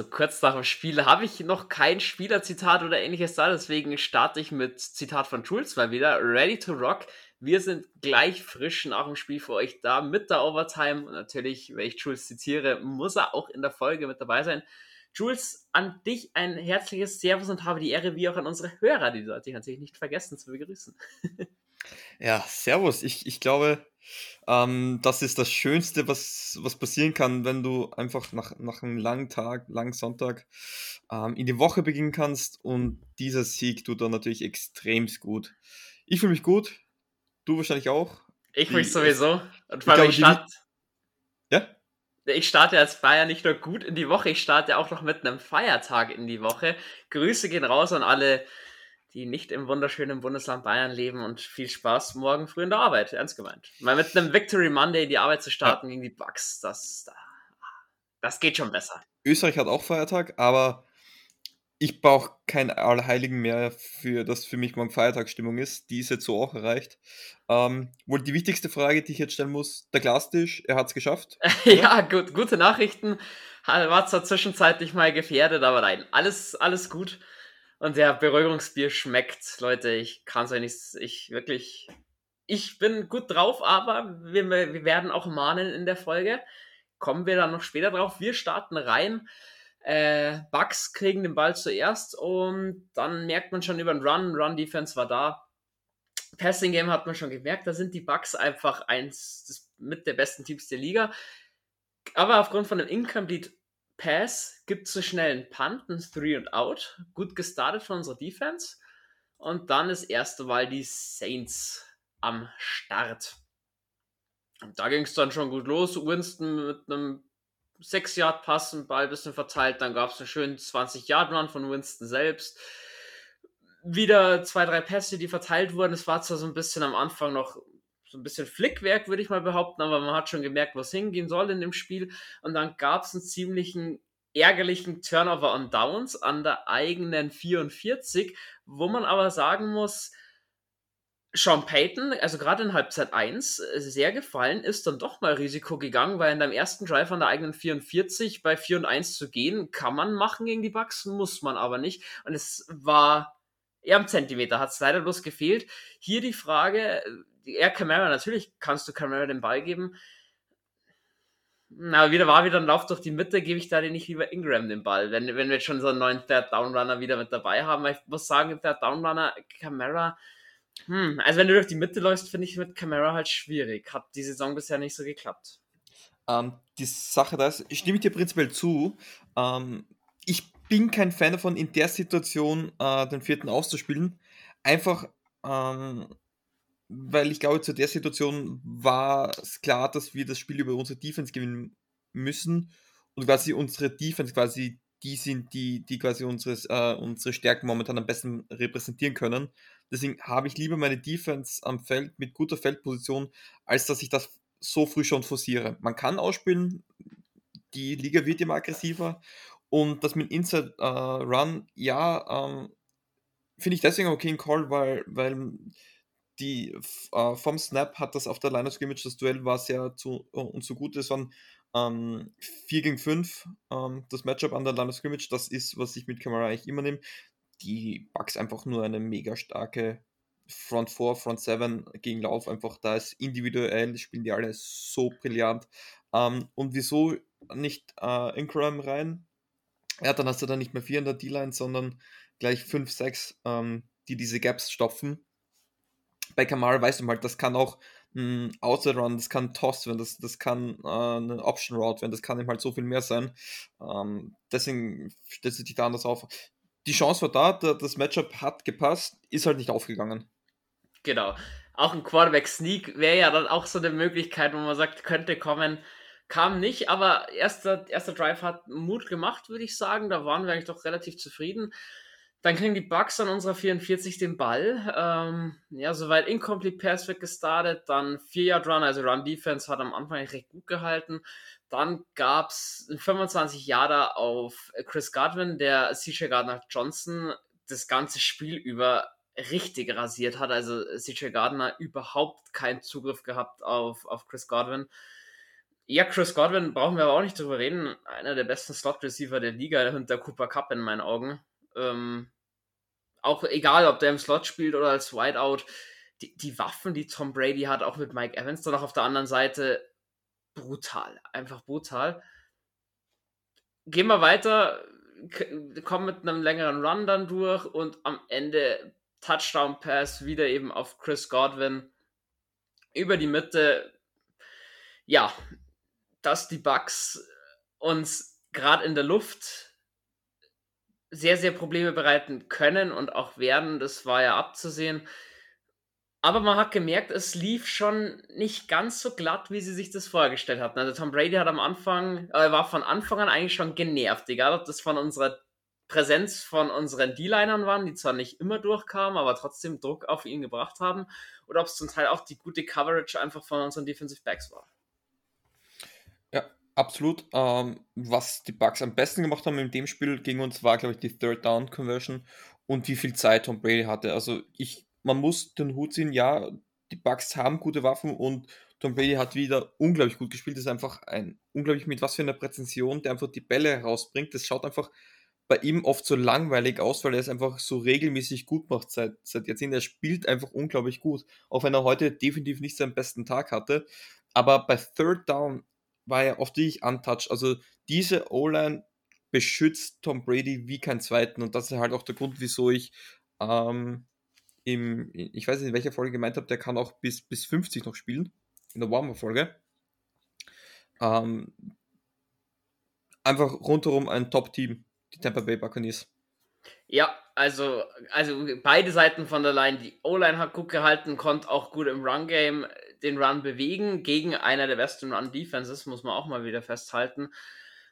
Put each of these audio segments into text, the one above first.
also kurz nach dem Spiel habe ich noch kein Spielerzitat oder ähnliches da, deswegen starte ich mit Zitat von Jules mal wieder. Ready to rock. Wir sind gleich frisch nach dem Spiel für euch da mit der Overtime. Und natürlich, wenn ich Jules zitiere, muss er auch in der Folge mit dabei sein. Jules, an dich ein herzliches Servus und habe die Ehre, wie auch an unsere Hörer, die sollte ich natürlich nicht vergessen zu begrüßen. ja, Servus. Ich, ich glaube, ähm, das ist das Schönste, was, was passieren kann, wenn du einfach nach, nach einem langen Tag, langen Sonntag ähm, in die Woche beginnen kannst und dieser Sieg tut dann natürlich extrem gut. Ich fühle mich gut, du wahrscheinlich auch. Ich fühle mich sowieso. Und vor allem, ich, glaub, ich, ja? ich starte als Bayern nicht nur gut in die Woche, ich starte auch noch mit einem Feiertag in die Woche. Grüße gehen raus an alle, die nicht im wunderschönen Bundesland Bayern leben und viel Spaß morgen früh in der Arbeit, ernst gemeint. Mal mit einem Victory Monday in die Arbeit zu starten ja. gegen die Bucks, das, das geht schon besser. Österreich hat auch Feiertag, aber ich brauche kein Allerheiligen mehr, für das für mich morgen Feiertagsstimmung ist. Die ist jetzt so auch erreicht. Ähm, wohl die wichtigste Frage, die ich jetzt stellen muss: der Glastisch, er hat es geschafft. ja, gut, gute Nachrichten. War zwar zwischenzeitlich mal gefährdet, aber nein, alles, alles gut. Und der Beruhigungsbier schmeckt, Leute. Ich kann es euch nicht, ich wirklich, ich bin gut drauf, aber wir, wir werden auch mahnen in der Folge. Kommen wir dann noch später drauf. Wir starten rein äh, Bucks kriegen den Ball zuerst und dann merkt man schon über den Run, Run-Defense war da. Passing Game hat man schon gemerkt, da sind die Bucks einfach eins mit der besten Teams der Liga. Aber aufgrund von einem Incomplete Pass gibt es einen Punt, ein Three and Out. Gut gestartet von unserer Defense. Und dann das erste Mal die Saints am Start. Und da ging es dann schon gut los. Winston mit einem 6 Yard Pass, den Ball ein bisschen verteilt, dann gab es einen schönen 20 Yard Run von Winston selbst. Wieder zwei, drei Pässe, die verteilt wurden. Es war zwar so ein bisschen am Anfang noch so ein bisschen Flickwerk, würde ich mal behaupten, aber man hat schon gemerkt, was hingehen soll in dem Spiel. Und dann gab es einen ziemlichen ärgerlichen Turnover on Downs an der eigenen 44, wo man aber sagen muss, Sean Payton, also gerade in Halbzeit 1, äh, sehr gefallen, ist dann doch mal Risiko gegangen, weil in deinem ersten Drive an der eigenen 44 bei 4 und 1 zu gehen, kann man machen gegen die Bucks, muss man aber nicht. Und es war eher am Zentimeter, hat es leider bloß gefehlt. Hier die Frage, er Camara, natürlich kannst du Camara den Ball geben. Na, wieder war wieder ein Lauf durch die Mitte, gebe ich da den nicht lieber Ingram den Ball, wenn, wenn wir jetzt schon so einen neuen Third Down Runner wieder mit dabei haben. Ich muss sagen, Third Down Runner, Camara, hm, also wenn du durch die Mitte läufst, finde ich mit Camara halt schwierig. Hat die Saison bisher nicht so geklappt. Ähm, die Sache da ist, ich stimme dir prinzipiell zu. Ähm, ich bin kein Fan davon, in der Situation äh, den vierten auszuspielen. Einfach, ähm, weil ich glaube, zu der Situation war es klar, dass wir das Spiel über unsere Defense gewinnen müssen und quasi unsere Defense quasi die sind, die, die quasi unseres, äh, unsere Stärken momentan am besten repräsentieren können. Deswegen habe ich lieber meine Defense am Feld mit guter Feldposition, als dass ich das so früh schon forciere. Man kann ausspielen, die Liga wird immer aggressiver und das mit Inside äh, Run, ja, ähm, finde ich deswegen okay in Call, weil, weil die äh, vom Snap hat das auf der Line of Scrimmage, das Duell war sehr zu uh, und so gut. Es waren ähm, 4 gegen 5, ähm, das Matchup an der Line of Scrimmage, das ist, was ich mit Kamera eigentlich immer nehme die Bugs einfach nur eine mega starke Front 4, Front 7 gegen Lauf. Einfach da ist individuell, spielen die alle so brillant. Ähm, und wieso nicht äh, Ingram rein? Ja, dann hast du dann nicht mehr 4 in der D-Line, sondern gleich 5, 6, ähm, die diese Gaps stopfen. Bei Kamara weißt du halt, das kann auch ein Outside Run, das kann Toss werden, das, das kann äh, eine Option Route werden, das kann eben halt so viel mehr sein. Ähm, deswegen stellt sich da anders auf die Chance war da, das Matchup hat gepasst, ist halt nicht aufgegangen. Genau. Auch ein Quarterback-Sneak wäre ja dann auch so eine Möglichkeit, wo man sagt, könnte kommen. Kam nicht, aber erster, erster Drive hat Mut gemacht, würde ich sagen. Da waren wir eigentlich doch relativ zufrieden. Dann kriegen die Bucks an unserer 44 den Ball. Ähm, ja, soweit Incomplete Pass wird gestartet. Dann 4-Yard-Run, also Run-Defense hat am Anfang recht gut gehalten. Dann gab es 25 Jahre auf Chris Godwin, der CJ Gardner Johnson das ganze Spiel über richtig rasiert hat. Also CJ Gardner überhaupt keinen Zugriff gehabt auf, auf Chris Godwin. Ja, Chris Godwin brauchen wir aber auch nicht drüber reden. Einer der besten Slot-Receiver der Liga hinter Cooper Cup in meinen Augen. Ähm, auch egal, ob der im Slot spielt oder als Whiteout, die, die Waffen, die Tom Brady hat, auch mit Mike Evans dann auch auf der anderen Seite, brutal. Einfach brutal. Gehen wir weiter, kommen mit einem längeren Run dann durch und am Ende Touchdown Pass wieder eben auf Chris Godwin über die Mitte. Ja, dass die Bugs uns gerade in der Luft sehr, sehr Probleme bereiten können und auch werden, das war ja abzusehen. Aber man hat gemerkt, es lief schon nicht ganz so glatt, wie sie sich das vorgestellt hatten. Also Tom Brady hat am Anfang, äh, war von Anfang an eigentlich schon genervt, egal ob das von unserer Präsenz von unseren D-Linern waren, die zwar nicht immer durchkamen, aber trotzdem Druck auf ihn gebracht haben, oder ob es zum Teil auch die gute Coverage einfach von unseren Defensive Backs war. Absolut. Ähm, was die Bucks am besten gemacht haben in dem Spiel gegen uns war, glaube ich, die Third Down Conversion und wie viel Zeit Tom Brady hatte. Also ich man muss den Hut ziehen, ja, die Bucks haben gute Waffen und Tom Brady hat wieder unglaublich gut gespielt. Das ist einfach ein unglaublich mit was für einer Präzision, der einfach die Bälle herausbringt. Das schaut einfach bei ihm oft so langweilig aus, weil er es einfach so regelmäßig gut macht seit, seit Jahrzehnten. Er spielt einfach unglaublich gut, auch wenn er heute definitiv nicht seinen besten Tag hatte. Aber bei Third Down war er oft wirklich untouched. Also diese O-Line beschützt Tom Brady wie kein zweiten und das ist halt auch der Grund, wieso ich ähm, im, ich weiß nicht, in welcher Folge gemeint habe, der kann auch bis, bis 50 noch spielen, in der Warmer-Folge. Ähm, einfach rundherum ein Top-Team, die Tampa Bay Buccaneers. Ja, also, also beide Seiten von der Line. Die O-Line hat gut gehalten, konnte auch gut im Run-Game den Run bewegen, gegen einer der besten Run-Defenses, muss man auch mal wieder festhalten.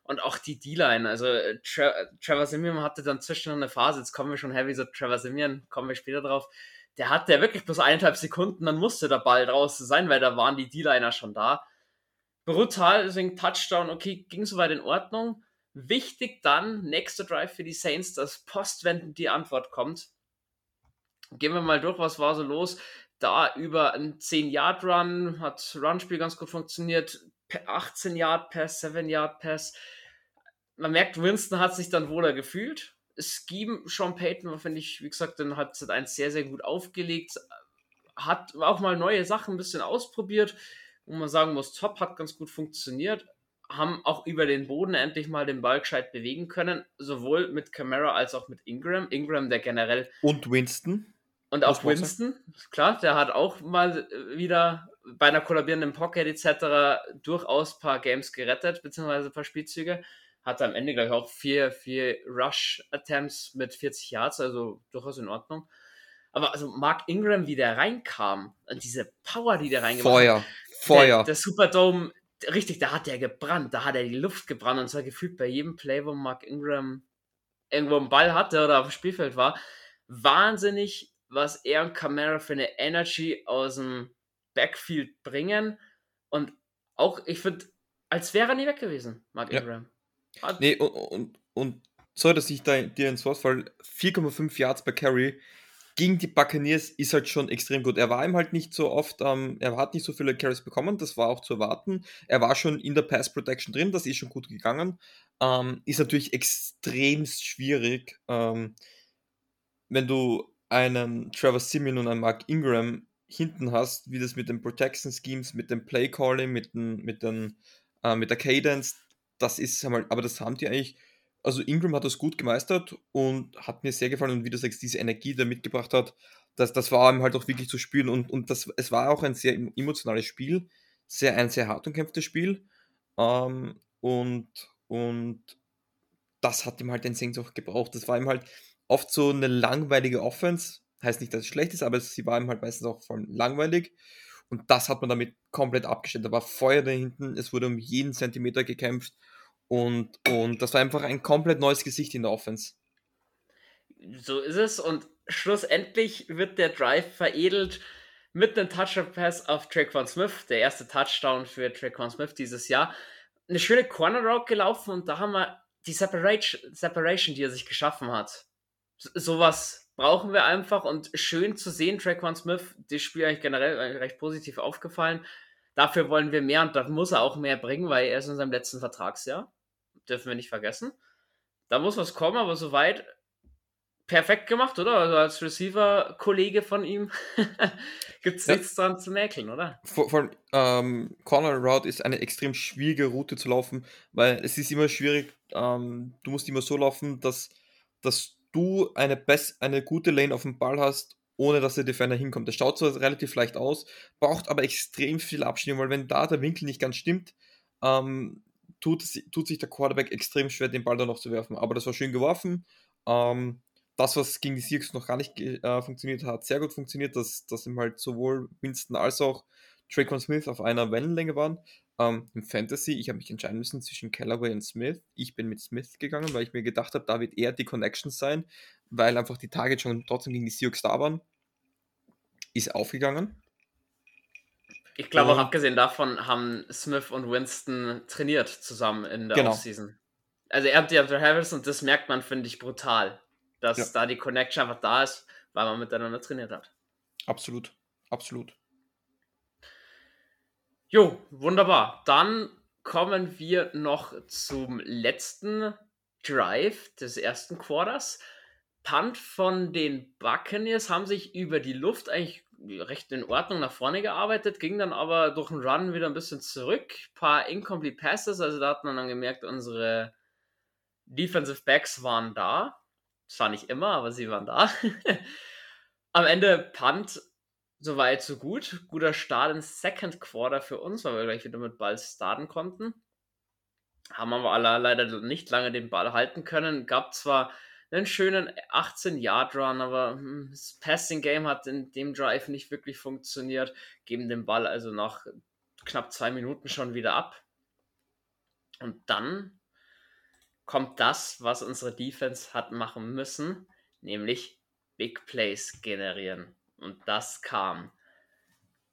Und auch die D-Line, also Tra Trevor Simeon hatte dann zwischen eine Phase, jetzt kommen wir schon heavy, so Trevor Simeon, kommen wir später drauf, der hatte ja wirklich bloß eineinhalb Sekunden, dann musste der Ball draußen sein, weil da waren die D-Liner schon da. Brutal, deswegen Touchdown, okay, ging soweit in Ordnung. Wichtig dann, nächster Drive für die Saints, dass postwendend die Antwort kommt. Gehen wir mal durch, was war so los. Da über ein 10-Yard-Run hat Runspiel ganz gut funktioniert. 18-Yard-Pass, 7-Yard-Pass. Man merkt, Winston hat sich dann wohler gefühlt. Scheme Sean Payton finde ich, wie gesagt, dann hat es eins sehr, sehr gut aufgelegt. Hat auch mal neue Sachen ein bisschen ausprobiert, wo man sagen muss, top, hat ganz gut funktioniert haben auch über den Boden endlich mal den Ball gescheit bewegen können, sowohl mit Camara als auch mit Ingram. Ingram, der generell. Und Winston. Und auch Winston, klar, der hat auch mal wieder bei einer kollabierenden Pocket etc. durchaus ein paar Games gerettet, beziehungsweise ein paar Spielzüge. Hat am Ende, glaube ich, auch vier, vier Rush-Attempts mit 40 Yards, also durchaus in Ordnung. Aber also Mark Ingram, wie der reinkam, und diese Power, die der reingebracht Feuer. Feuer. Der, der Superdome richtig, da hat er gebrannt, da hat er die Luft gebrannt und zwar gefühlt bei jedem Play, wo Mark Ingram irgendwo einen Ball hatte oder auf dem Spielfeld war. Wahnsinnig, was er und Camara für eine Energy aus dem Backfield bringen und auch, ich finde, als wäre er nie weg gewesen, Mark Ingram. Ja. Nee, und, und, und sorry, dass ich da dir ins Wort fall, 4,5 Yards per Carry gegen die Buccaneers ist halt schon extrem gut. Er war ihm halt nicht so oft, ähm, er hat nicht so viele Carries bekommen, das war auch zu erwarten. Er war schon in der Pass Protection drin, das ist schon gut gegangen. Ähm, ist natürlich extremst schwierig, ähm, wenn du einen Trevor Simeon und einen Mark Ingram hinten hast, wie das mit den Protection Schemes, mit dem Play Calling, mit, den, mit, den, äh, mit der Cadence, das ist einmal, aber das haben die eigentlich also Ingram hat das gut gemeistert und hat mir sehr gefallen und wie du sagst, diese Energie, die er mitgebracht hat, das, das war ihm halt auch wirklich zu spielen und, und das, es war auch ein sehr emotionales Spiel, sehr, ein sehr hart umkämpftes Spiel ähm, und, und das hat ihm halt den Saints auch gebraucht. Das war ihm halt oft so eine langweilige Offense, heißt nicht, dass es schlecht ist, aber sie war ihm halt meistens auch voll langweilig und das hat man damit komplett abgestellt. Da war Feuer da hinten, es wurde um jeden Zentimeter gekämpft und, und das war einfach ein komplett neues Gesicht in der Offense. So ist es. Und schlussendlich wird der Drive veredelt mit einem Touchdown-Pass auf Traquan Smith. Der erste Touchdown für Traquan Smith dieses Jahr. Eine schöne Corner Route gelaufen und da haben wir die Separation, Separation die er sich geschaffen hat. Sowas brauchen wir einfach und schön zu sehen, Traquan Smith, das Spiel eigentlich generell recht positiv aufgefallen Dafür wollen wir mehr und da muss er auch mehr bringen, weil er ist in seinem letzten Vertragsjahr. Dürfen wir nicht vergessen. Da muss was kommen, aber soweit perfekt gemacht, oder? Also als Receiver-Kollege von ihm gibt es ja. nichts dran zu mäkeln, oder? Vor, vor ähm, Corner Route ist eine extrem schwierige Route zu laufen, weil es ist immer schwierig, ähm, du musst immer so laufen, dass, dass du eine, best, eine gute Lane auf dem Ball hast, ohne dass der Defender hinkommt. Das schaut zwar relativ leicht aus, braucht aber extrem viel Abstimmung, weil wenn da der Winkel nicht ganz stimmt, ähm, tut, tut sich der Quarterback extrem schwer, den Ball da noch zu werfen. Aber das war schön geworfen. Ähm, das, was gegen die Seahawks noch gar nicht äh, funktioniert hat, sehr gut funktioniert, dass, dass ihm halt sowohl Winston als auch Traquan Smith auf einer Wellenlänge waren. Ähm, Im Fantasy, ich habe mich entscheiden müssen zwischen Callaway und Smith. Ich bin mit Smith gegangen, weil ich mir gedacht habe, da wird eher die Connection sein, weil einfach die Targets schon trotzdem gegen die Seahawks da waren. Ist aufgegangen. Ich glaube, auch abgesehen davon haben Smith und Winston trainiert zusammen in der genau. Offseason. Also er hat die Harris und das merkt man, finde ich, brutal dass ja. da die Connection einfach da ist, weil man miteinander trainiert hat. Absolut, absolut. Jo, wunderbar. Dann kommen wir noch zum letzten Drive des ersten Quarters. Punt von den Buccaneers haben sich über die Luft eigentlich recht in Ordnung nach vorne gearbeitet, ging dann aber durch den Run wieder ein bisschen zurück. Ein paar Incomplete Passes, also da hat man dann gemerkt, unsere Defensive Backs waren da. Zwar nicht immer, aber sie waren da. Am Ende Punt, soweit so gut. Guter Start ins Second Quarter für uns, weil wir gleich wieder mit Ball starten konnten. Haben aber alle leider nicht lange den Ball halten können. Gab zwar einen schönen 18-Yard-Run, aber hm, das Passing-Game hat in dem Drive nicht wirklich funktioniert. Geben den Ball also nach knapp zwei Minuten schon wieder ab. Und dann kommt das, was unsere Defense hat machen müssen, nämlich Big Plays generieren. Und das kam.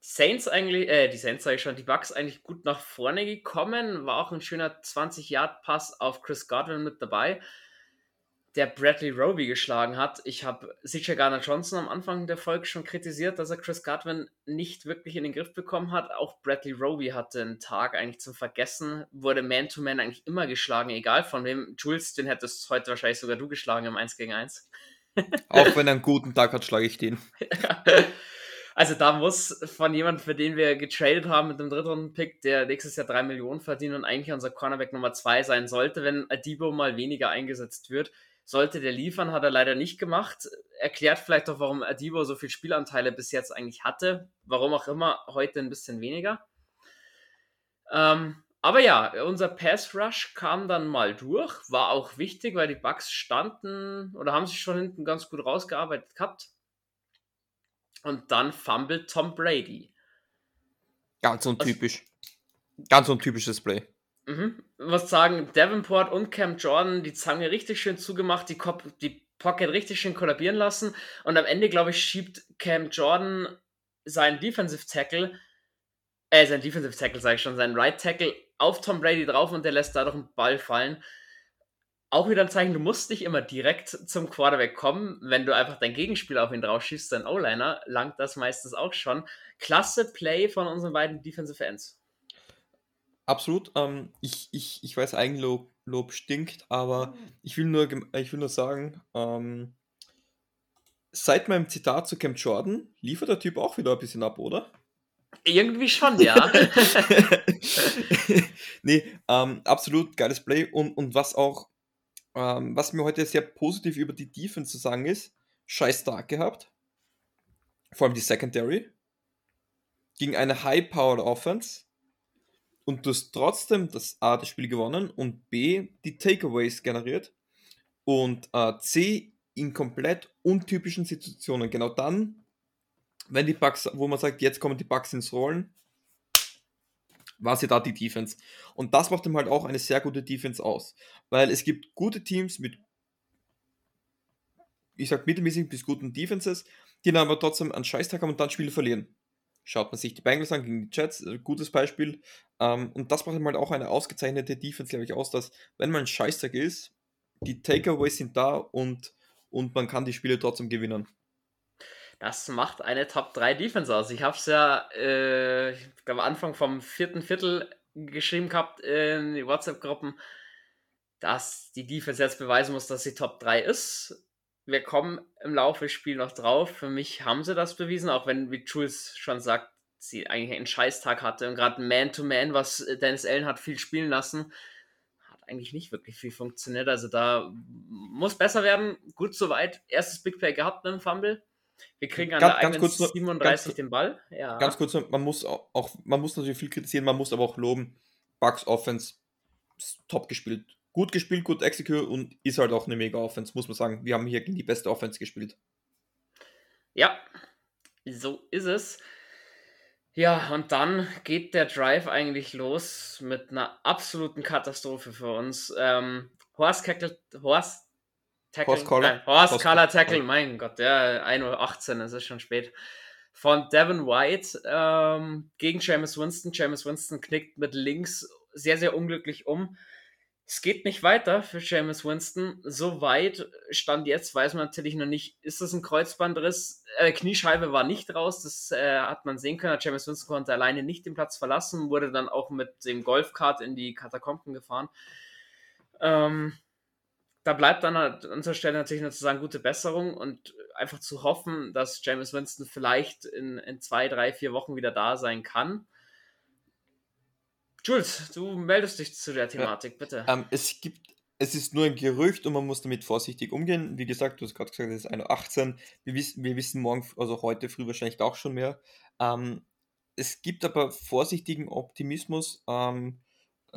Die Saints eigentlich, äh, die Saints sage ich schon, die Bucks eigentlich gut nach vorne gekommen, war auch ein schöner 20-Yard-Pass auf Chris Godwin mit dabei der Bradley Roby geschlagen hat. Ich habe sicher Garner Johnson am Anfang der Folge schon kritisiert, dass er Chris Godwin nicht wirklich in den Griff bekommen hat. Auch Bradley Roby hatte einen Tag eigentlich zum Vergessen, wurde Man-to-Man -Man eigentlich immer geschlagen, egal von wem. Jules, den hättest heute wahrscheinlich sogar du geschlagen im 1 gegen 1. Auch wenn er einen guten Tag hat, schlage ich den. Also da muss von jemandem, für den wir getradet haben mit dem dritten Pick, der nächstes Jahr 3 Millionen verdient und eigentlich unser Cornerback Nummer 2 sein sollte, wenn Adibo mal weniger eingesetzt wird, sollte der liefern, hat er leider nicht gemacht. Erklärt vielleicht auch, warum Adibo so viele Spielanteile bis jetzt eigentlich hatte. Warum auch immer, heute ein bisschen weniger. Ähm, aber ja, unser Pass Rush kam dann mal durch. War auch wichtig, weil die Bugs standen oder haben sich schon hinten ganz gut rausgearbeitet gehabt. Und dann fummelt Tom Brady. Ganz untypisch. Also, ganz untypisches Play. Mhm. Muss sagen, Davenport und Cam Jordan, die Zange richtig schön zugemacht, die, Cop die Pocket richtig schön kollabieren lassen. Und am Ende, glaube ich, schiebt Cam Jordan seinen Defensive Tackle, äh, sein Defensive Tackle, sage ich schon, seinen Right Tackle auf Tom Brady drauf und der lässt dadurch einen Ball fallen. Auch wieder ein Zeichen, du musst nicht immer direkt zum Quarterback kommen. Wenn du einfach dein Gegenspieler auf ihn drauf schießt, dein O-Liner, langt das meistens auch schon. Klasse Play von unseren beiden Defensive Ends. Absolut. Ähm, ich, ich, ich weiß, Eigenlob Lob stinkt, aber ich will nur, ich will nur sagen, ähm, seit meinem Zitat zu Camp Jordan liefert der Typ auch wieder ein bisschen ab, oder? Irgendwie schon, ja. nee, ähm, absolut geiles Play. Und, und was auch, ähm, was mir heute sehr positiv über die Defense zu sagen ist, scheiß stark gehabt. Vor allem die Secondary. Gegen eine High-Powered Offense und du hast trotzdem das A, das Spiel gewonnen und B, die Takeaways generiert und äh, C, in komplett untypischen Situationen. Genau dann, wenn die Bugs, wo man sagt, jetzt kommen die Bugs ins Rollen, war sie da die Defense. Und das macht ihm halt auch eine sehr gute Defense aus. Weil es gibt gute Teams mit, ich sag mittelmäßig bis guten Defenses, die dann aber trotzdem einen Scheißtag haben und dann Spiele verlieren. Schaut man sich die Bengals an gegen die Jets, äh, gutes Beispiel. Ähm, und das macht halt auch eine ausgezeichnete Defense, glaube ich, aus, dass, wenn man ein Scheißtag ist, die Takeaways sind da und, und man kann die Spiele trotzdem gewinnen. Das macht eine Top 3 Defense aus. Ich habe es ja, äh, ich glaube, Anfang vom vierten Viertel geschrieben gehabt in die WhatsApp-Gruppen, dass die Defense jetzt beweisen muss, dass sie Top 3 ist. Wir kommen im Laufe des Spiels noch drauf. Für mich haben sie das bewiesen, auch wenn, wie Jules schon sagt, sie eigentlich einen Scheißtag hatte und gerade Man-to-Man, was Dennis Allen hat viel spielen lassen, hat eigentlich nicht wirklich viel funktioniert. Also da muss besser werden. Gut soweit. Erstes Big Play gehabt mit dem Fumble. Wir kriegen an ganz, der ganz kurz, 37 ganz, den Ball. Ja. Ganz kurz, man muss auch, man muss natürlich viel kritisieren, man muss aber auch loben. Bucks Offense top gespielt. Gut gespielt, gut execute und ist halt auch eine mega Offense, muss man sagen. Wir haben hier gegen die beste Offense gespielt. Ja, so ist es. Ja, und dann geht der Drive eigentlich los mit einer absoluten Katastrophe für uns. Ähm, Horst Tackle, Horst Tackle, Horst Collar, Collar Tackle, mein Gott, ja, 1.18 Uhr, es ist schon spät. Von Devin White ähm, gegen James Winston. James Winston knickt mit links sehr, sehr unglücklich um. Es geht nicht weiter für James Winston. So weit stand jetzt, weiß man natürlich noch nicht, ist das ein Kreuzbandriss? Äh, Kniescheibe war nicht raus, das äh, hat man sehen können. James Winston konnte alleine nicht den Platz verlassen, wurde dann auch mit dem Golfkart in die Katakomben gefahren. Ähm, da bleibt dann an unserer Stelle natürlich nur zu sagen, gute Besserung und einfach zu hoffen, dass James Winston vielleicht in, in zwei, drei, vier Wochen wieder da sein kann. Jules, du meldest dich zu der Thematik, ja, bitte. Ähm, es gibt, es ist nur ein Gerücht und man muss damit vorsichtig umgehen. Wie gesagt, du hast gerade gesagt, es ist 1.18 Wir wissen, wir wissen morgen, also heute früh wahrscheinlich auch schon mehr. Ähm, es gibt aber vorsichtigen Optimismus. Ähm,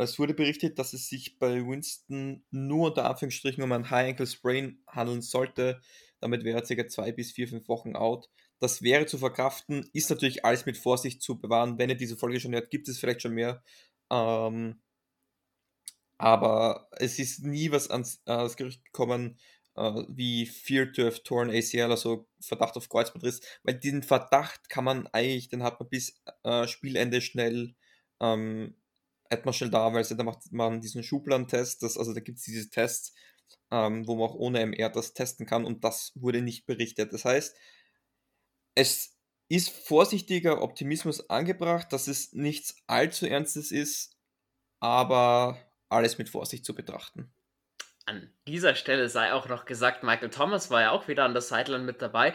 es wurde berichtet, dass es sich bei Winston nur unter Anführungsstrichen um ein High Ankle Sprain handeln sollte. Damit wäre er ca. zwei bis vier, fünf Wochen out. Das wäre zu verkraften, ist natürlich alles mit Vorsicht zu bewahren. Wenn ihr diese Folge schon hört, gibt es vielleicht schon mehr ähm, aber es ist nie was ans, äh, ans Gericht gekommen, äh, wie Fear to have torn ACL, also Verdacht auf Kreuzbandriss, weil diesen Verdacht kann man eigentlich, den hat man bis äh, Spielende schnell, ähm, schnell da, weil da macht man diesen Schubladen-Test, also da gibt es diese Tests, ähm, wo man auch ohne MR das testen kann und das wurde nicht berichtet. Das heißt, es ist vorsichtiger Optimismus angebracht, dass es nichts allzu Ernstes ist, aber alles mit Vorsicht zu betrachten. An dieser Stelle sei auch noch gesagt, Michael Thomas war ja auch wieder an der Sideline mit dabei.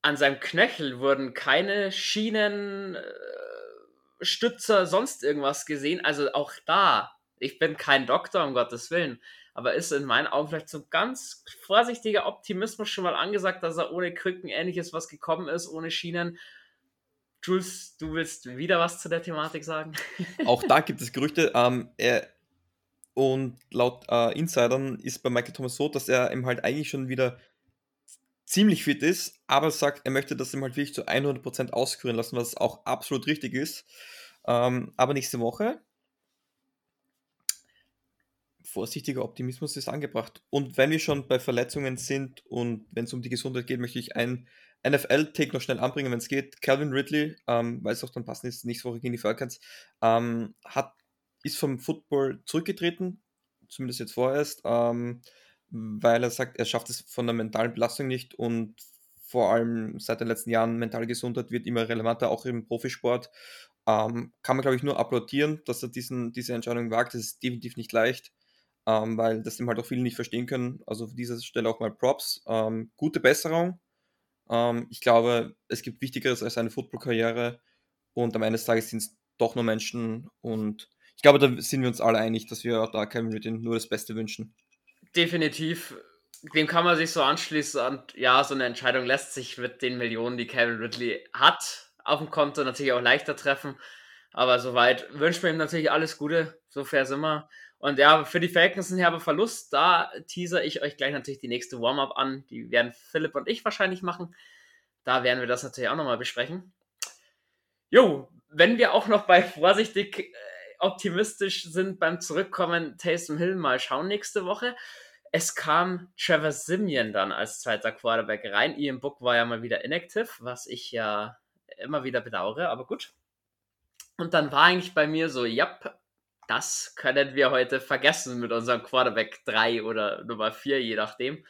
An seinem Knöchel wurden keine Schienen, äh, Stützer, sonst irgendwas gesehen. Also auch da, ich bin kein Doktor, um Gottes Willen, aber ist in meinen Augen vielleicht so ganz vorsichtiger Optimismus schon mal angesagt, dass er ohne Krücken ähnliches was gekommen ist, ohne Schienen. Jules, du willst wieder was zu der Thematik sagen? Auch da gibt es Gerüchte. Ähm, er, und laut äh, Insidern ist bei Michael Thomas so, dass er ihm halt eigentlich schon wieder ziemlich fit ist, aber sagt, er möchte das ihm halt wirklich zu 100% ausküren lassen, was auch absolut richtig ist. Ähm, aber nächste Woche vorsichtiger Optimismus ist angebracht. Und wenn wir schon bei Verletzungen sind und wenn es um die Gesundheit geht, möchte ich ein NFL-Take noch schnell anbringen, wenn es geht. Calvin Ridley, ähm, weil es auch dann passend ist, nächste Woche gegen die Falcons, ähm, hat, ist vom Football zurückgetreten, zumindest jetzt vorerst, ähm, weil er sagt, er schafft es von der mentalen Belastung nicht und vor allem seit den letzten Jahren mentale Gesundheit wird immer relevanter, auch im Profisport. Ähm, kann man, glaube ich, nur applaudieren, dass er diesen, diese Entscheidung wagt. Das ist definitiv nicht leicht ähm, weil das dem halt auch viele nicht verstehen können. Also auf dieser Stelle auch mal Props. Ähm, gute Besserung. Ähm, ich glaube, es gibt Wichtigeres als eine Football-Karriere und am Ende des Tages sind es doch nur Menschen und ich glaube, da sind wir uns alle einig, dass wir da Kevin Ridley nur das Beste wünschen. Definitiv. Dem kann man sich so anschließen und ja, so eine Entscheidung lässt sich mit den Millionen, die Kevin Ridley hat, auf dem Konto natürlich auch leichter treffen. Aber soweit wünschen wir ihm natürlich alles Gute. So fair sind wir. Und ja, für die Falcons ein herber Verlust. Da teaser ich euch gleich natürlich die nächste Warm-up an. Die werden Philipp und ich wahrscheinlich machen. Da werden wir das natürlich auch nochmal besprechen. Jo, wenn wir auch noch bei vorsichtig äh, optimistisch sind beim Zurückkommen Taysom Hill, mal schauen nächste Woche. Es kam Trevor Simeon dann als zweiter Quarterback rein. Ian Book war ja mal wieder inactive, was ich ja immer wieder bedauere, aber gut. Und dann war eigentlich bei mir so, ja, das können wir heute vergessen mit unserem Quarterback 3 oder Nummer 4, je nachdem.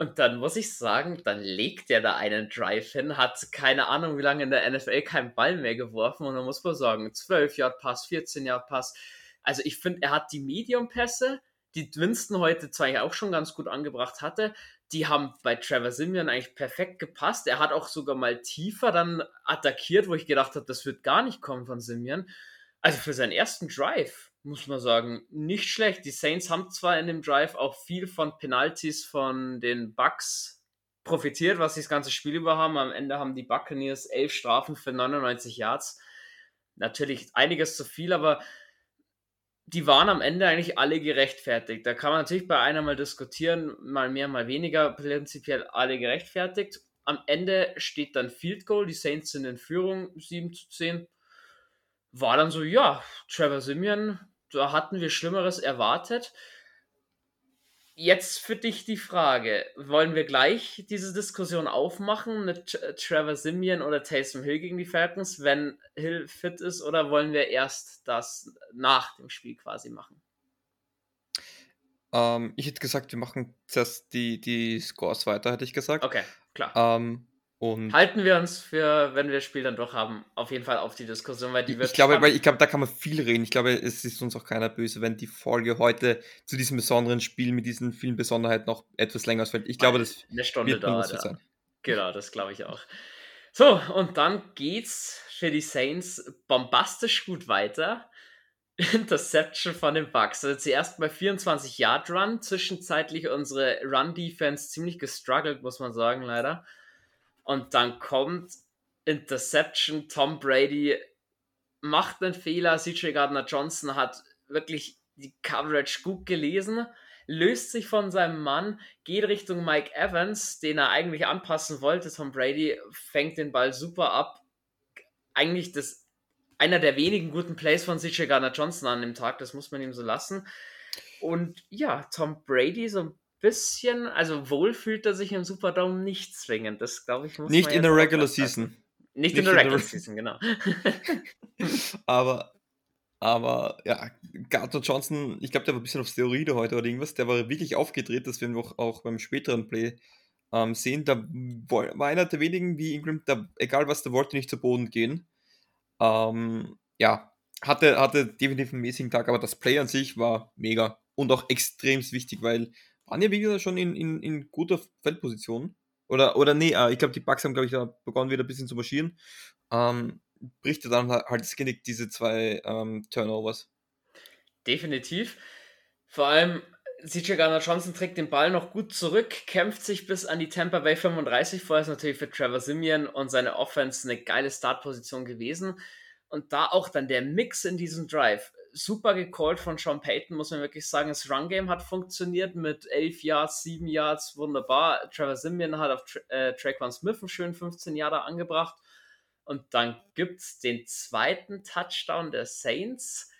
Und dann muss ich sagen, dann legt er da einen Drive hin, hat keine Ahnung, wie lange in der NFL keinen Ball mehr geworfen. Und dann muss man sagen, 12 Yard Pass, 14 Yard Pass. Also ich finde, er hat die Medium-Pässe, die Winston heute zwar auch schon ganz gut angebracht hatte, die haben bei Trevor Simeon eigentlich perfekt gepasst. Er hat auch sogar mal tiefer dann attackiert, wo ich gedacht habe, das wird gar nicht kommen von Simeon. Also für seinen ersten Drive, muss man sagen, nicht schlecht. Die Saints haben zwar in dem Drive auch viel von Penalties von den Bucks profitiert, was sie das ganze Spiel über haben. Am Ende haben die Buccaneers elf Strafen für 99 Yards. Natürlich einiges zu viel, aber die waren am Ende eigentlich alle gerechtfertigt. Da kann man natürlich bei einer mal diskutieren, mal mehr, mal weniger, prinzipiell alle gerechtfertigt. Am Ende steht dann Field Goal, die Saints sind in Führung 7 zu 10. War dann so, ja, Trevor Simeon, da hatten wir Schlimmeres erwartet. Jetzt für dich die Frage: Wollen wir gleich diese Diskussion aufmachen mit Trevor Simeon oder Taysom Hill gegen die Falcons, wenn Hill fit ist, oder wollen wir erst das nach dem Spiel quasi machen? Ähm, ich hätte gesagt, wir machen zuerst die, die Scores weiter, hätte ich gesagt. Okay, klar. Ähm, und Halten wir uns für, wenn wir das Spiel dann doch haben, auf jeden Fall auf die Diskussion, weil die wird ich glaube, spannend. weil ich glaube, da kann man viel reden. Ich glaube, es ist uns auch keiner böse, wenn die Folge heute zu diesem besonderen Spiel mit diesen vielen Besonderheiten noch etwas länger ausfällt. Ich glaube, das eine Stunde wird dauert. Ja. sein. Genau, das glaube ich auch. So, und dann geht's für die Saints bombastisch gut weiter. Interception von den Bucks. Also zuerst mal 24 Yard Run, zwischenzeitlich unsere Run Defense ziemlich gestruggelt, muss man sagen, leider. Und dann kommt Interception, Tom Brady macht einen Fehler, CJ Gardner Johnson hat wirklich die Coverage gut gelesen, löst sich von seinem Mann, geht Richtung Mike Evans, den er eigentlich anpassen wollte. Tom Brady fängt den Ball super ab. Eigentlich das einer der wenigen guten Plays von CJ Gardner Johnson an dem Tag, das muss man ihm so lassen. Und ja, Tom Brady so ein bisschen, also wohl fühlt er sich im Superdome nicht zwingend. Das glaube ich muss Nicht in der Regular. Season. Nicht, Nicht in der Regular Re- Season, genau. aber, aber ja, Gardner Johnson, ich glaube, der war ein bisschen auf Steroide heute oder irgendwas. Der war wirklich aufgedreht, das werden wir auch, auch beim späteren Play ähm, sehen. Da war einer der wenigen wie Ingram, da, egal was der wollte, nicht zu Boden gehen. Ähm, ja, hatte, hatte definitiv einen mäßigen Tag, aber das Play an sich war mega und auch extrem wichtig, weil waren ja wieder schon in, in, in guter Feldposition. Oder, oder nee, äh, ich glaube, die Bucks haben, glaube ich, da begonnen wieder ein bisschen zu marschieren. Ähm, bricht dann halt das Genick, diese zwei ähm, Turnovers. Definitiv. Vor allem CJ Garner Johnson trägt den Ball noch gut zurück, kämpft sich bis an die Tampa Bay 35 vor, ist natürlich für Trevor Simeon und seine Offense eine geile Startposition gewesen. Und da auch dann der Mix in diesem Drive. Super gecallt von Sean Payton, muss man wirklich sagen. Das Run-Game hat funktioniert mit 11 Yards, 7 Yards, wunderbar. Trevor Simeon hat auf Tra äh, Smith einen schönen 15 Yarder angebracht. Und dann gibt es den zweiten Touchdown der Saints.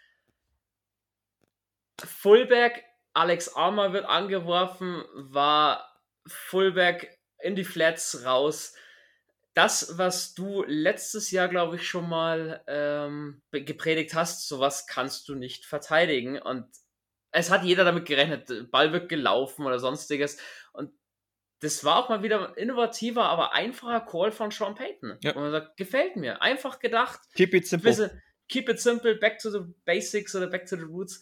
Fullback Alex Armour wird angeworfen, war Fullback in die Flats raus. Das, was du letztes Jahr, glaube ich, schon mal ähm, gepredigt hast, sowas kannst du nicht verteidigen. Und es hat jeder damit gerechnet, Ball wird gelaufen oder sonstiges. Und das war auch mal wieder ein innovativer, aber einfacher Call von Sean Payton. Ja. Und man sagt, gefällt mir. Einfach gedacht, Keep it simple. bisschen keep it simple, back to the basics oder back to the roots.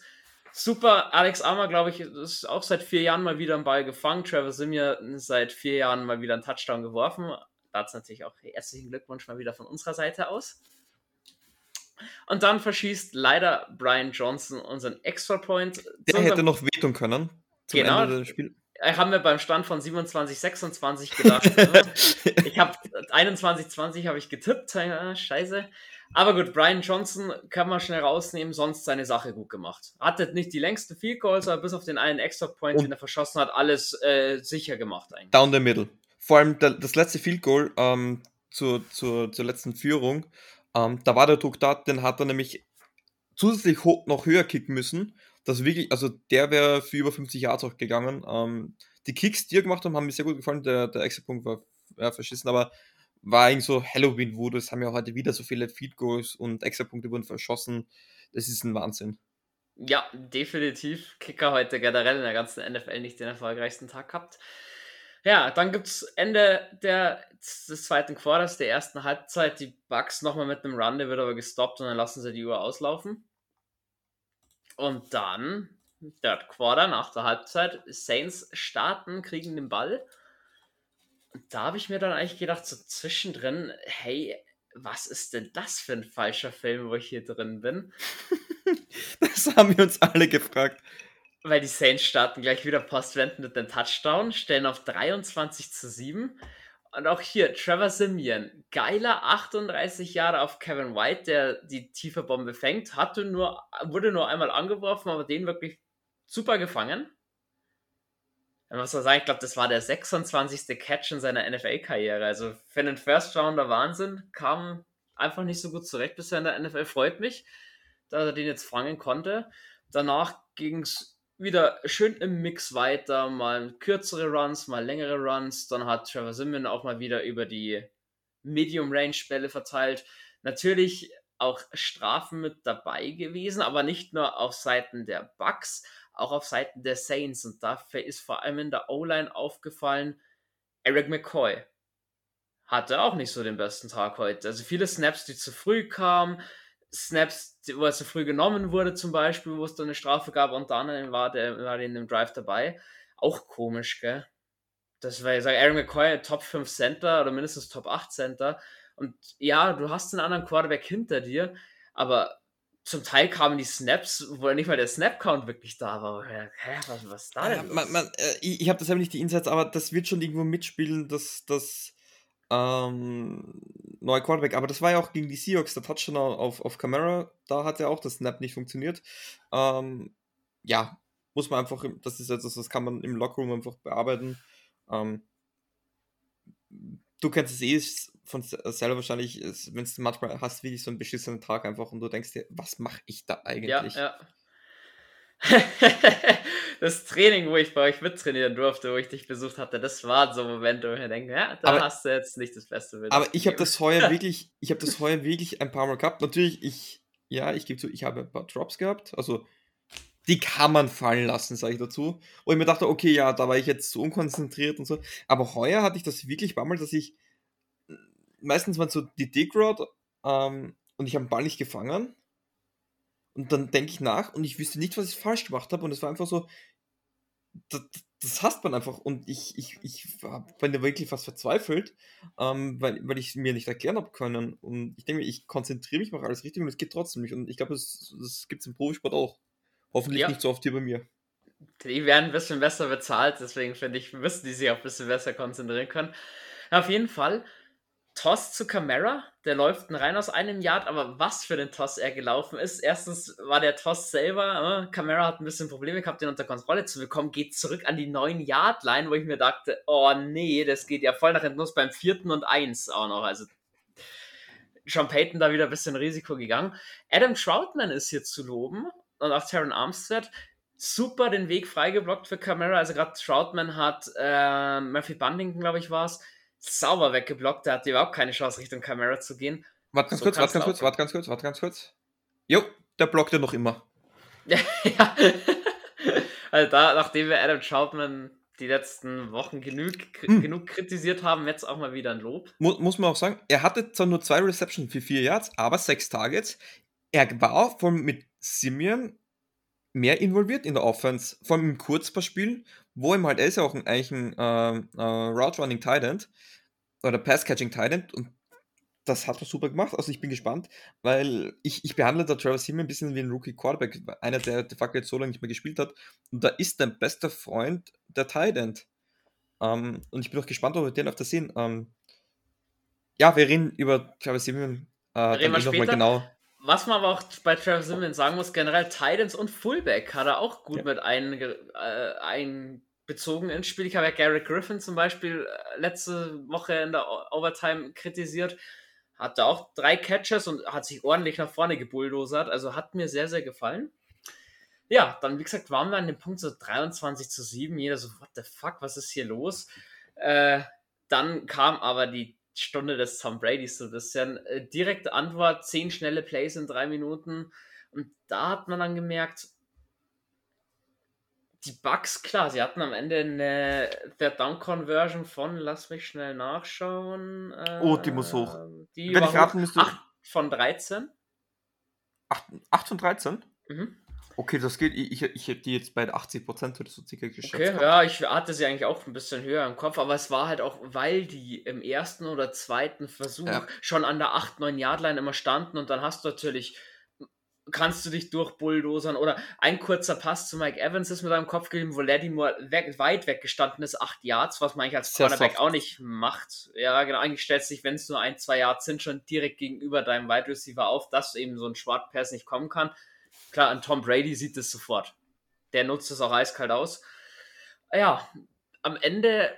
Super, Alex Armour, glaube ich, ist auch seit vier Jahren mal wieder einen Ball gefangen. Trevor Simeon seit vier Jahren mal wieder einen Touchdown geworfen. Dazu natürlich auch herzlichen Glückwunsch mal wieder von unserer Seite aus. Und dann verschießt leider Brian Johnson unseren Extra Point. Der hätte noch wehtun können. Zum Genau. Ende des Spiels. äh, haben wir beim Stand von 27, 26 gedacht. ne? ich habe 21, 20 habe ich getippt. Ja, scheiße. Aber gut, Brian Johnson kann man schnell rausnehmen, sonst seine Sache gut gemacht. Hatte nicht die längsten Field Goals, aber bis auf den einen Extra Point, Und- den er verschossen hat, alles äh, sicher gemacht eigentlich. Down the middle. Vor allem der, das letzte Field Goal ähm, zur, zur, zur letzten Führung, ähm, da war der Druck da, den hat er nämlich zusätzlich ho noch höher kicken müssen. Das wirklich, also der wäre für über 50 Yards auch gegangen. Ähm, die Kicks, die er gemacht haben, haben mir sehr gut gefallen. Der, der Extra-Punkt war ja, verschissen, aber war eigentlich so Halloween-Wut. Es haben ja heute wieder so viele Field Goals und Extra-Punkte wurden verschossen. Das ist ein Wahnsinn. Ja, definitiv. Kicker heute generell in der ganzen NFL nicht den erfolgreichsten Tag gehabt. Ja, dann gibt es Ende der, des zweiten Quarters, der ersten Halbzeit, die Bucks nochmal mit einem Run, der wird aber gestoppt und dann lassen sie die Uhr auslaufen. Und dann, Third Quarter nach der Halbzeit, Saints starten, kriegen den Ball. Da habe ich mir dann eigentlich gedacht, so zwischendrin, hey, was ist denn das für ein falscher Film, wo ich hier drin bin? das haben wir uns alle gefragt. Weil die Saints starten gleich wieder postwendend mit dem Touchdown, stellen auf 23 zu 7. Und auch hier Trevor Simeon, geiler 38 Jahre auf Kevin White, der die tiefe Bombe fängt, hatte nur, wurde nur einmal angeworfen, aber den wirklich super gefangen. Man muss sagen, ich glaube, das war der 26. Catch in seiner NFL-Karriere. Also für einen First-Rounder Wahnsinn, kam einfach nicht so gut zurecht bisher in der NFL. Freut mich, dass er den jetzt fangen konnte. Danach ging es wieder schön im Mix weiter, mal kürzere Runs, mal längere Runs. Dann hat Trevor Simmons auch mal wieder über die Medium-Range-Bälle verteilt. Natürlich auch Strafen mit dabei gewesen, aber nicht nur auf Seiten der Bucks, auch auf Seiten der Saints. Und dafür ist vor allem in der O-Line aufgefallen, Eric McCoy hatte auch nicht so den besten Tag heute. Also viele Snaps, die zu früh kamen, Snaps, wo er zu früh genommen wurde, zum Beispiel, wo es dann eine Strafe gab und dann war der war in dem Drive dabei. Auch komisch, gell? Das war, ich sage, Aaron McCoy, Top 5 Center oder mindestens Top 8 Center. Und ja, du hast einen anderen Quarterback hinter dir, aber zum Teil kamen die Snaps, wo ja nicht mal der Snap-Count wirklich da war. Hä, was, was ist da denn? Ja, man, man, äh, ich, ich habe das nicht die Insights, aber das wird schon irgendwo mitspielen, dass das ähm, neuer Quarterback. Aber das war ja auch gegen die Seahawks, der Touchdown auf, auf Camera. Da hat ja auch das Snap nicht funktioniert. Ähm, ja, muss man einfach, das ist etwas, das kann man im Lockerroom einfach bearbeiten. Ähm, du kennst es eh von selber wahrscheinlich, wenn es manchmal hast, wie so einen beschissenen Tag einfach und du denkst dir, was mache ich da eigentlich? Ja, ja. das Training, wo ich bei euch mittrainieren durfte, wo ich dich besucht hatte, das war so ein Moment, wo ich mir denke, ja, da aber, hast du jetzt nicht das Beste mit. Aber ich habe das heuer wirklich, ich habe das heuer wirklich ein paar Mal gehabt. Natürlich, ich, ja, ich gebe zu, ich habe ein paar Drops gehabt, also die kann man fallen lassen, sage ich dazu. Und ich mir dachte, okay, ja, da war ich jetzt so unkonzentriert und so. Aber heuer hatte ich das wirklich ein paar Mal, dass ich meistens waren so die Dick Rod ähm, und ich habe den Ball nicht gefangen und dann denke ich nach und ich wüsste nicht, was ich falsch gemacht habe. Und es war einfach so, das, das hasst man einfach. Und ich, ich, ich bin da wirklich fast verzweifelt, ähm, weil, weil ich mir nicht erklären habe können. Und ich denke mir, ich konzentriere mich, mache alles richtig und es geht trotzdem nicht. Und ich glaube, das, das gibt es im Profisport auch. Hoffentlich ja. nicht so oft hier bei mir. Die werden ein bisschen besser bezahlt, deswegen finde ich, müssen die sich auch ein bisschen besser konzentrieren können. Auf jeden Fall Toss zu Camara, der läuft rein aus einem Yard, aber was für den Toss er gelaufen ist. Erstens war der Toss selber, äh, Camara hat ein bisschen Probleme gehabt, den unter Kontrolle zu bekommen, geht zurück an die 9-Yard-Line, wo ich mir dachte, oh nee, das geht ja voll nach hinten los beim vierten und eins auch noch. Also Sean Payton da wieder ein bisschen Risiko gegangen. Adam Troutman ist hier zu loben und auch Terran Armstead. Super den Weg freigeblockt für Camara. Also gerade Troutman hat äh, Murphy Bundington, glaube ich, war es sauber weggeblockt. Der hatte überhaupt keine Chance, Richtung Kamera zu gehen. Warte ganz so kurz, warte ganz kurz, warte ganz kurz, warte ganz kurz. Jo, der blockt ja noch immer. ja. Also da, nachdem wir Adam Troutman die letzten Wochen genug, hm. genug kritisiert haben, jetzt auch mal wieder ein Lob. Muss, muss man auch sagen, er hatte zwar nur zwei Receptions für vier Yards, aber sechs Targets. Er war von mit Simeon mehr involviert in der Offense, vor allem im Kurzpassspiel, wo ihm halt, er ist ja auch ein, eigentlich ein äh, äh, Route Running Tight End oder Pass Catching Tight End und das hat er super gemacht. Also ich bin gespannt, weil ich, ich behandle da Travis Himmel ein bisschen wie ein Rookie Quarterback, einer, der de facto jetzt so lange nicht mehr gespielt hat. Und da ist dein bester Freund der Tight End. Ähm, und ich bin auch gespannt, ob wir den öfter sehen. Ähm, ja, wir reden über Travis Himmel äh, reden wir später. genau. Was man aber auch bei Travis Simmons sagen muss, generell Titans und Fullback hat er auch gut ja. mit einbezogen äh, ein ins Spiel. Ich habe ja Gary Griffin zum Beispiel äh, letzte Woche in der Overtime kritisiert. Hatte auch drei Catches und hat sich ordentlich nach vorne gebulldozert. Also hat mir sehr, sehr gefallen. Ja, dann wie gesagt waren wir an dem Punkt so 23 zu 7. Jeder so, what the fuck, was ist hier los? Äh, dann kam aber die Stunde des Tom Bradys so ein bisschen. Äh, direkte Antwort, zehn schnelle Plays in drei Minuten. Und da hat man dann gemerkt, die Bugs, klar, sie hatten am Ende eine der Down Conversion von, lass mich schnell nachschauen. Äh, oh, die muss hoch. Die Wenn ich raten müsste. 8 von 13. 8, 8 von 13? Mhm. Okay, das geht. Ich, ich hätte die jetzt bei 80 Prozent oder so circa geschätzt. Okay, gehabt. ja, ich hatte sie eigentlich auch ein bisschen höher im Kopf, aber es war halt auch, weil die im ersten oder zweiten Versuch ja. schon an der 8-9 Yard Line immer standen und dann hast du natürlich kannst du dich durchbulldozern oder ein kurzer Pass zu Mike Evans ist mit deinem Kopf gegeben, wo Lattimore weg, weit weggestanden ist, 8 Yards, was man eigentlich als Cornerback auch nicht macht. Ja, genau, eigentlich stellst du dich, wenn es nur ein, zwei Yards sind, schon direkt gegenüber deinem Wide Receiver auf, dass eben so ein Short Pass nicht kommen kann. Klar, an Tom Brady sieht es sofort. Der nutzt es auch eiskalt aus. Ja, am Ende,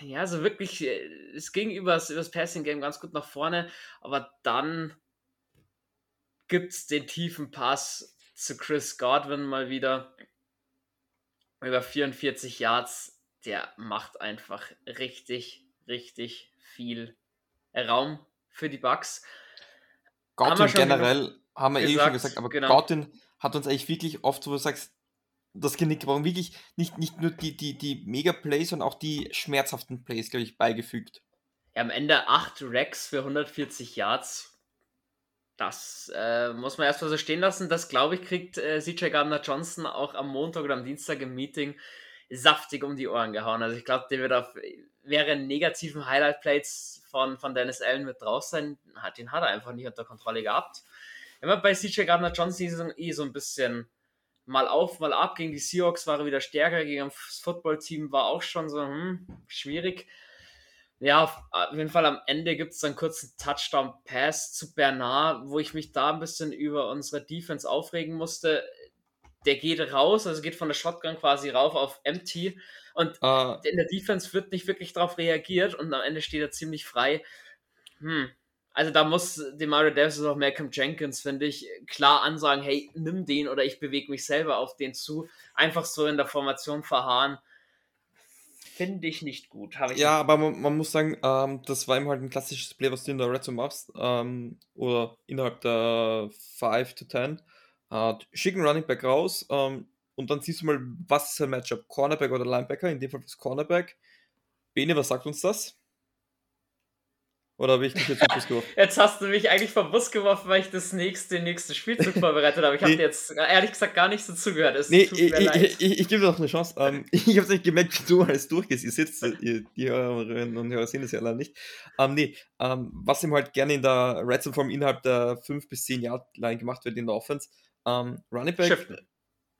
ja, so wirklich, äh, es ging übers, übers Passing Game ganz gut nach vorne, aber dann gibt es den tiefen Pass zu Chris Godwin mal wieder. Über 44 Yards. Der macht einfach richtig, richtig viel Raum für die Bucks. Godwin generell haben wir gesagt, eh schon gesagt, aber genau. Godwin hat uns eigentlich wirklich oft, wo du sagst, das Genick gebrochen. Wirklich nicht, nicht nur die, die, die Mega-Plays, sondern auch die schmerzhaften Plays, glaube ich, beigefügt. Ja, am Ende 8 Racks für 140 Yards. Das äh, muss man erstmal so stehen lassen. Das, glaube ich, kriegt äh, CJ Gardner Johnson auch am Montag oder am Dienstag im Meeting saftig um die Ohren gehauen. Also ich glaube, der wird auf wäre negativen Highlight-Plates von, von Dennis Allen mit drauf sein. Hat, den hat er einfach nicht unter Kontrolle gehabt. Immer bei CJ Gardner Johnson eh so ein bisschen mal auf, mal ab. Gegen die Seahawks war er wieder stärker, gegen das Football-Team war auch schon so hm, schwierig. Ja, auf, jeden Fall am Ende gibt es dann kurz einen Touchdown-Pass zu Bernard, wo ich mich da ein bisschen über unsere Defense aufregen musste. Der geht raus, also geht von der Shotgun quasi rauf auf Empty und uh. in der Defense wird nicht wirklich darauf reagiert und am Ende steht er ziemlich frei. Hm, also da muss Demario Davis und auch Malcolm Jenkins, finde ich, klar ansagen, hey, nimm den oder ich bewege mich selber auf den zu. Einfach so in der Formation verharren. Finde ich nicht gut. Ich ja, aber man, man, muss sagen, ähm, das war eben halt ein klassisches Play, was du in der Red Zone machst. Ähm, oder innerhalb der 5 to 10. Äh, schicken Running Back raus ähm, und dann siehst du mal, was ist ein Matchup? Cornerback oder Linebacker? In dem Fall ist Cornerback. Bene, was sagt uns das? Oder habe ich dich jetzt vom Bus geworfen? Jetzt hast du mich eigentlich vom Bus geworfen, weil ich das nächste, den nächsten Spielzug vorbereitet habe. Ich habe nee. dir jetzt ehrlich gesagt gar nicht so zugehört. Es nee, ich, ich, ich, ich, gebe dir noch eine Chance. Ähm, ich habe es nicht gemerkt, wie du alles durchgehst. Ihr sitzt, ihr, die Hörerinnen und Hörer sehen das ja alle nicht. Ähm, nee, ähm, was ihm halt gerne in der Red Zone Form innerhalb der 5 bis 10 Yard Line gemacht wird in der Offense. Ähm, Running Back, Shiften.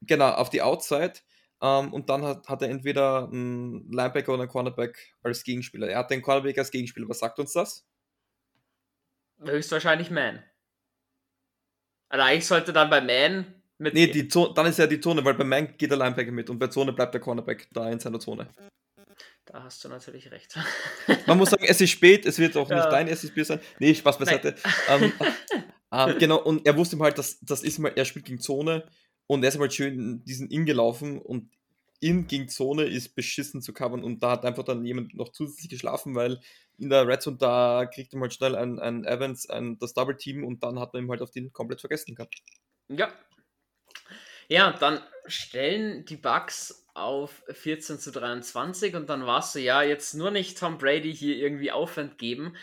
genau, auf die Outside. Um, ähm, und dann hat, hat er entweder einen Linebacker oder einen Cornerback als Gegenspieler. Er hat den Cornerback als Gegenspieler. Was sagt uns das? Höchstwahrscheinlich Man. Also eigentlich sollte dann bei Man mit. Nee, die Zone, dann ist ja die Zone, weil bei Man geht der Linebacker mit und bei Zone bleibt der Cornerback da in seiner Zone. Da hast du natürlich recht. Man muss sagen, es ist spät, es wird auch ja. nicht dein erstes Bier sein. Nee, Spaß beiseite. Ähm, ähm, genau, und er wusste halt, dass das ist mal, er spielt gegen Zone und er ist mal schön diesen In gelaufen und in gegen Zone ist beschissen zu covern und da hat einfach dann jemand noch zusätzlich geschlafen, weil in der Red Zone da kriegt man halt schnell ein, ein Evans, ein, das Double Team und dann hat man ihm halt auf den komplett vergessen gehabt. Ja. Ja, dann stellen die Bugs auf 14 zu 23 und dann warst du ja jetzt nur nicht Tom Brady hier irgendwie Aufwand geben.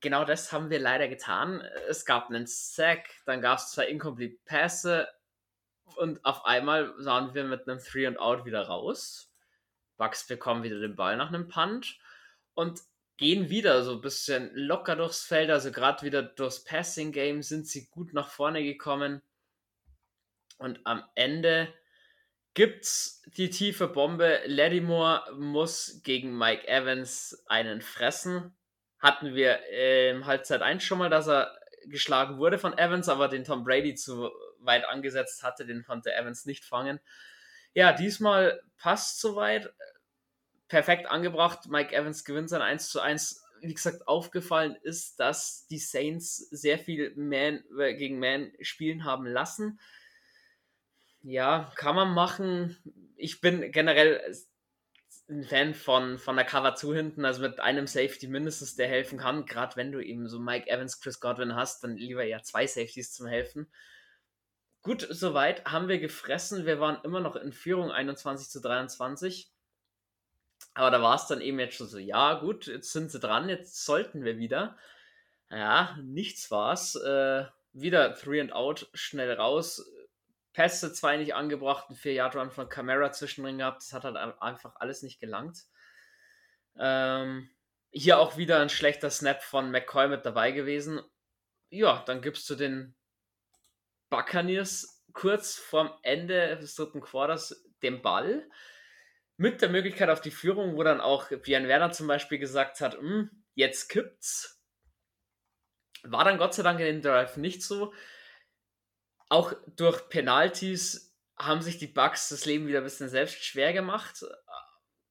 Genau das haben wir leider getan. Es gab einen Sack, dann gab es zwei Incomplete Pässe, und auf einmal sahen wir mit einem Three and Out wieder raus. Bucks bekommen wieder den Ball nach einem Punt und gehen wieder so ein bisschen locker durchs Feld. Also gerade wieder durchs Passing Game sind sie gut nach vorne gekommen. Und am Ende gibt's die tiefe Bombe. Lattimore muss gegen Mike Evans einen fressen. Hatten wir im Halbzeit 1 schon mal, dass er geschlagen wurde von Evans, aber den Tom Brady zu weit angesetzt hatte, den konnte Evans nicht fangen. Ja, diesmal passt soweit. Perfekt angebracht. Mike Evans gewinnt sein 1 zu 1. Wie gesagt, aufgefallen ist, dass die Saints sehr viel Man äh, gegen Man spielen haben lassen. Ja, kann man machen. Ich bin generell ein Fan von, von der Cover zu hinten, also mit einem Safety mindestens, der helfen kann. Gerade wenn du eben so Mike Evans, Chris Godwin hast, dann lieber ja zwei Safeties zum Helfen gut, soweit haben wir gefressen. Wir waren immer noch in Führung 21 zu 23. Aber da war es dann eben jetzt schon so, ja gut, jetzt sind sie dran, jetzt sollten wir wieder. Ja, nichts war's. Äh, wieder Three and Out, schnell raus. Pässe zwei nicht angebracht, ein 4-Yard-Run von Camara zwischendrin gehabt. Das hat halt einfach alles nicht gelangt. Ähm, hier auch wieder ein schlechter Snap von McCoy mit dabei gewesen. Ja, dann gibst du den Buccaneers kurz vorm Ende des dritten Quarters den Ball mit der Möglichkeit auf die Führung, wo dann auch Björn Werner zum Beispiel gesagt hat, hm, jetzt kippt's. War dann Gott sei Dank in dem Drive nicht so. Auch durch Penalties haben sich die Bucks das Leben wieder ein bisschen selbst schwer gemacht.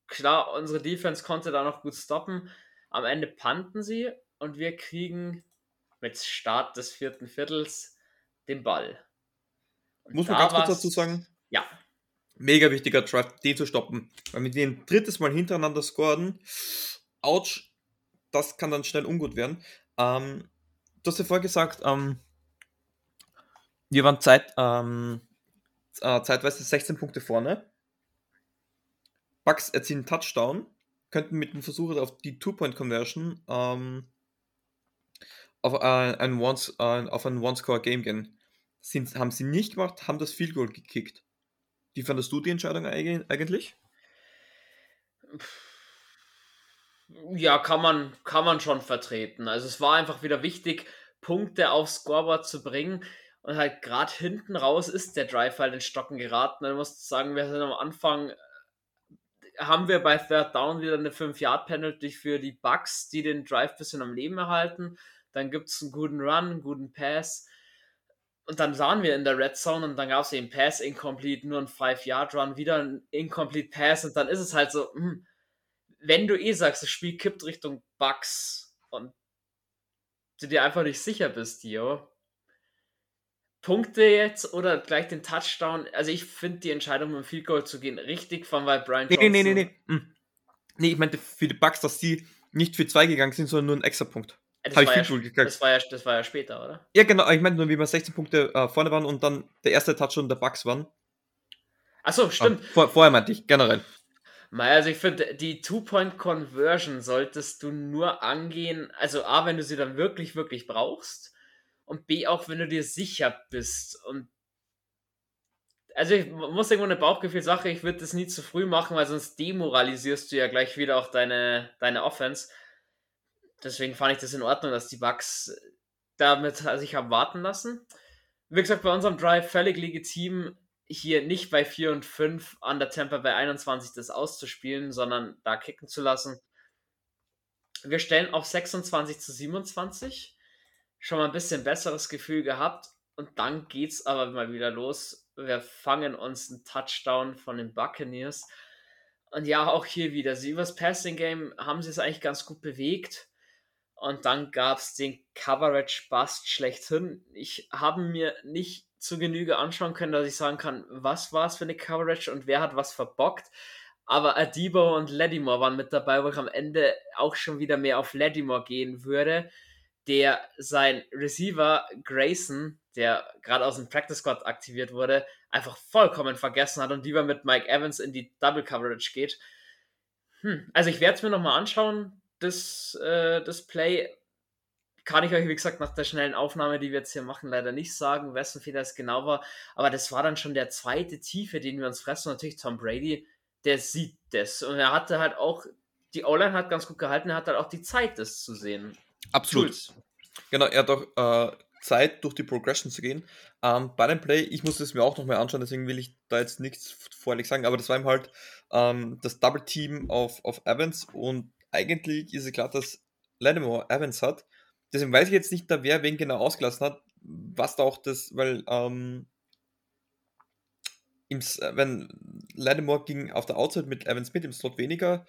Klar, unsere Defense konnte da noch gut stoppen. Am Ende panten sie und wir kriegen mit Start des vierten Viertels den Ball. Und Muss man ganz kurz dazu sagen? Ja. Mega wichtiger Drive, den zu stoppen. Weil wir den drittes Mal hintereinander scoren, ouch, das kann dann schnell ungut werden. Ähm, du hast ja vorher gesagt, ähm, wir waren Zeit, ähm, äh, zeitweise 16 Punkte vorne. Bucks erzielen Touchdown, könnten mit dem Versuch auf die Two-Point-Conversion ähm, auf, äh, ein Once, äh, auf ein One-Score-Game gehen. Sind, haben sie nicht gemacht, haben das Field Goal gekickt. Wie fandest du die Entscheidung eigentlich? Ja, kann man, kann man schon vertreten. Also es war einfach wieder wichtig, Punkte aufs Scoreboard zu bringen. Und halt gerade hinten raus ist der Drive halt in Stocken geraten. Man muss sagen, wir sind am Anfang, haben wir bei Third Down wieder eine 5-Yard-Penalty für die Bucks, die den Drive ein bisschen am Leben erhalten. Dann gibt es einen guten Run, einen guten Pass. Und dann sahen wir in der Red Zone und dann gab es eben Pass Incomplete, nur ein 5-Yard-Run, wieder ein Incomplete Pass. Und dann ist es halt so, hm, wenn du eh sagst, das Spiel kippt Richtung Bucks und du dir einfach nicht sicher bist, jo, Punkte jetzt oder gleich den Touchdown. Also ich finde die Entscheidung mit dem Field Goal zu gehen richtig von weil Brian Johnson. Nee, nee, nee, nee. Hm. Nee, ich meinte für die Bucks, dass sie nicht für zwei gegangen sind, sondern nur ein extra Punkt. Das, war ja, das, war ja, das war ja später, oder? Ja, genau. Ich meinte nur, wie wir 16 Punkte äh, vorne waren und dann der erste Touchdown der Bucks waren. Achso, stimmt. Ah, vor, vorher meinte ich, generell. Also ich finde, die Two-Point-Conversion solltest du nur angehen, also A, wenn du sie dann wirklich, wirklich brauchst und B, auch wenn du dir sicher bist. Und also ich muss irgendwo eine Bauchgefühl-Sache, ich würde das nie zu früh machen, weil sonst demoralisierst du ja gleich wieder auch deine, deine Offense. Deswegen fand ich das in Ordnung, dass die Bugs damit sich haben warten lassen. Wie gesagt, bei unserem Drive völlig legitim, hier nicht bei 4 und 5 an der Temper bei 21 das auszuspielen, sondern da kicken zu lassen. Wir stellen auf 26 zu 27. Schon mal ein bisschen besseres Gefühl gehabt. Und dann geht's aber mal wieder los. Wir fangen uns einen Touchdown von den Buccaneers. Und ja, auch hier wieder. Sie übers Passing Game haben sie es eigentlich ganz gut bewegt. Und dann gab es den Coverage-Bust schlechthin. Ich habe mir nicht zu Genüge anschauen können, dass ich sagen kann, was war es für eine Coverage und wer hat was verbockt. Aber Adibo und Lattimore waren mit dabei, wo ich am Ende auch schon wieder mehr auf Lattimore gehen würde, der sein Receiver Grayson, der gerade aus dem Practice Squad aktiviert wurde, einfach vollkommen vergessen hat und lieber mit Mike Evans in die Double Coverage geht. Hm, also ich werde es mir nochmal anschauen, das, äh, das Play kann ich euch, wie gesagt, nach der schnellen Aufnahme, die wir jetzt hier machen, leider nicht sagen, wessen Fehler es genau war. Aber das war dann schon der zweite Tiefe, den wir uns fressen. natürlich Tom Brady, der sieht das. Und er hatte halt auch, die O-Line hat ganz gut gehalten, er hat halt auch die Zeit, das zu sehen. Absolut. Jules. Genau, er hat auch äh, Zeit, durch die Progression zu gehen. Ähm, bei dem Play, ich muss es mir auch nochmal anschauen, deswegen will ich da jetzt nichts vorlich sagen, aber das war ihm halt ähm, das Double Team auf, auf Evans und eigentlich ist es klar, dass Lattimore Evans hat deswegen weiß ich jetzt nicht, da wer wen genau ausgelassen hat, was da auch das, weil ähm, im, wenn Lattimore ging auf der Outside mit Evans mit im Slot weniger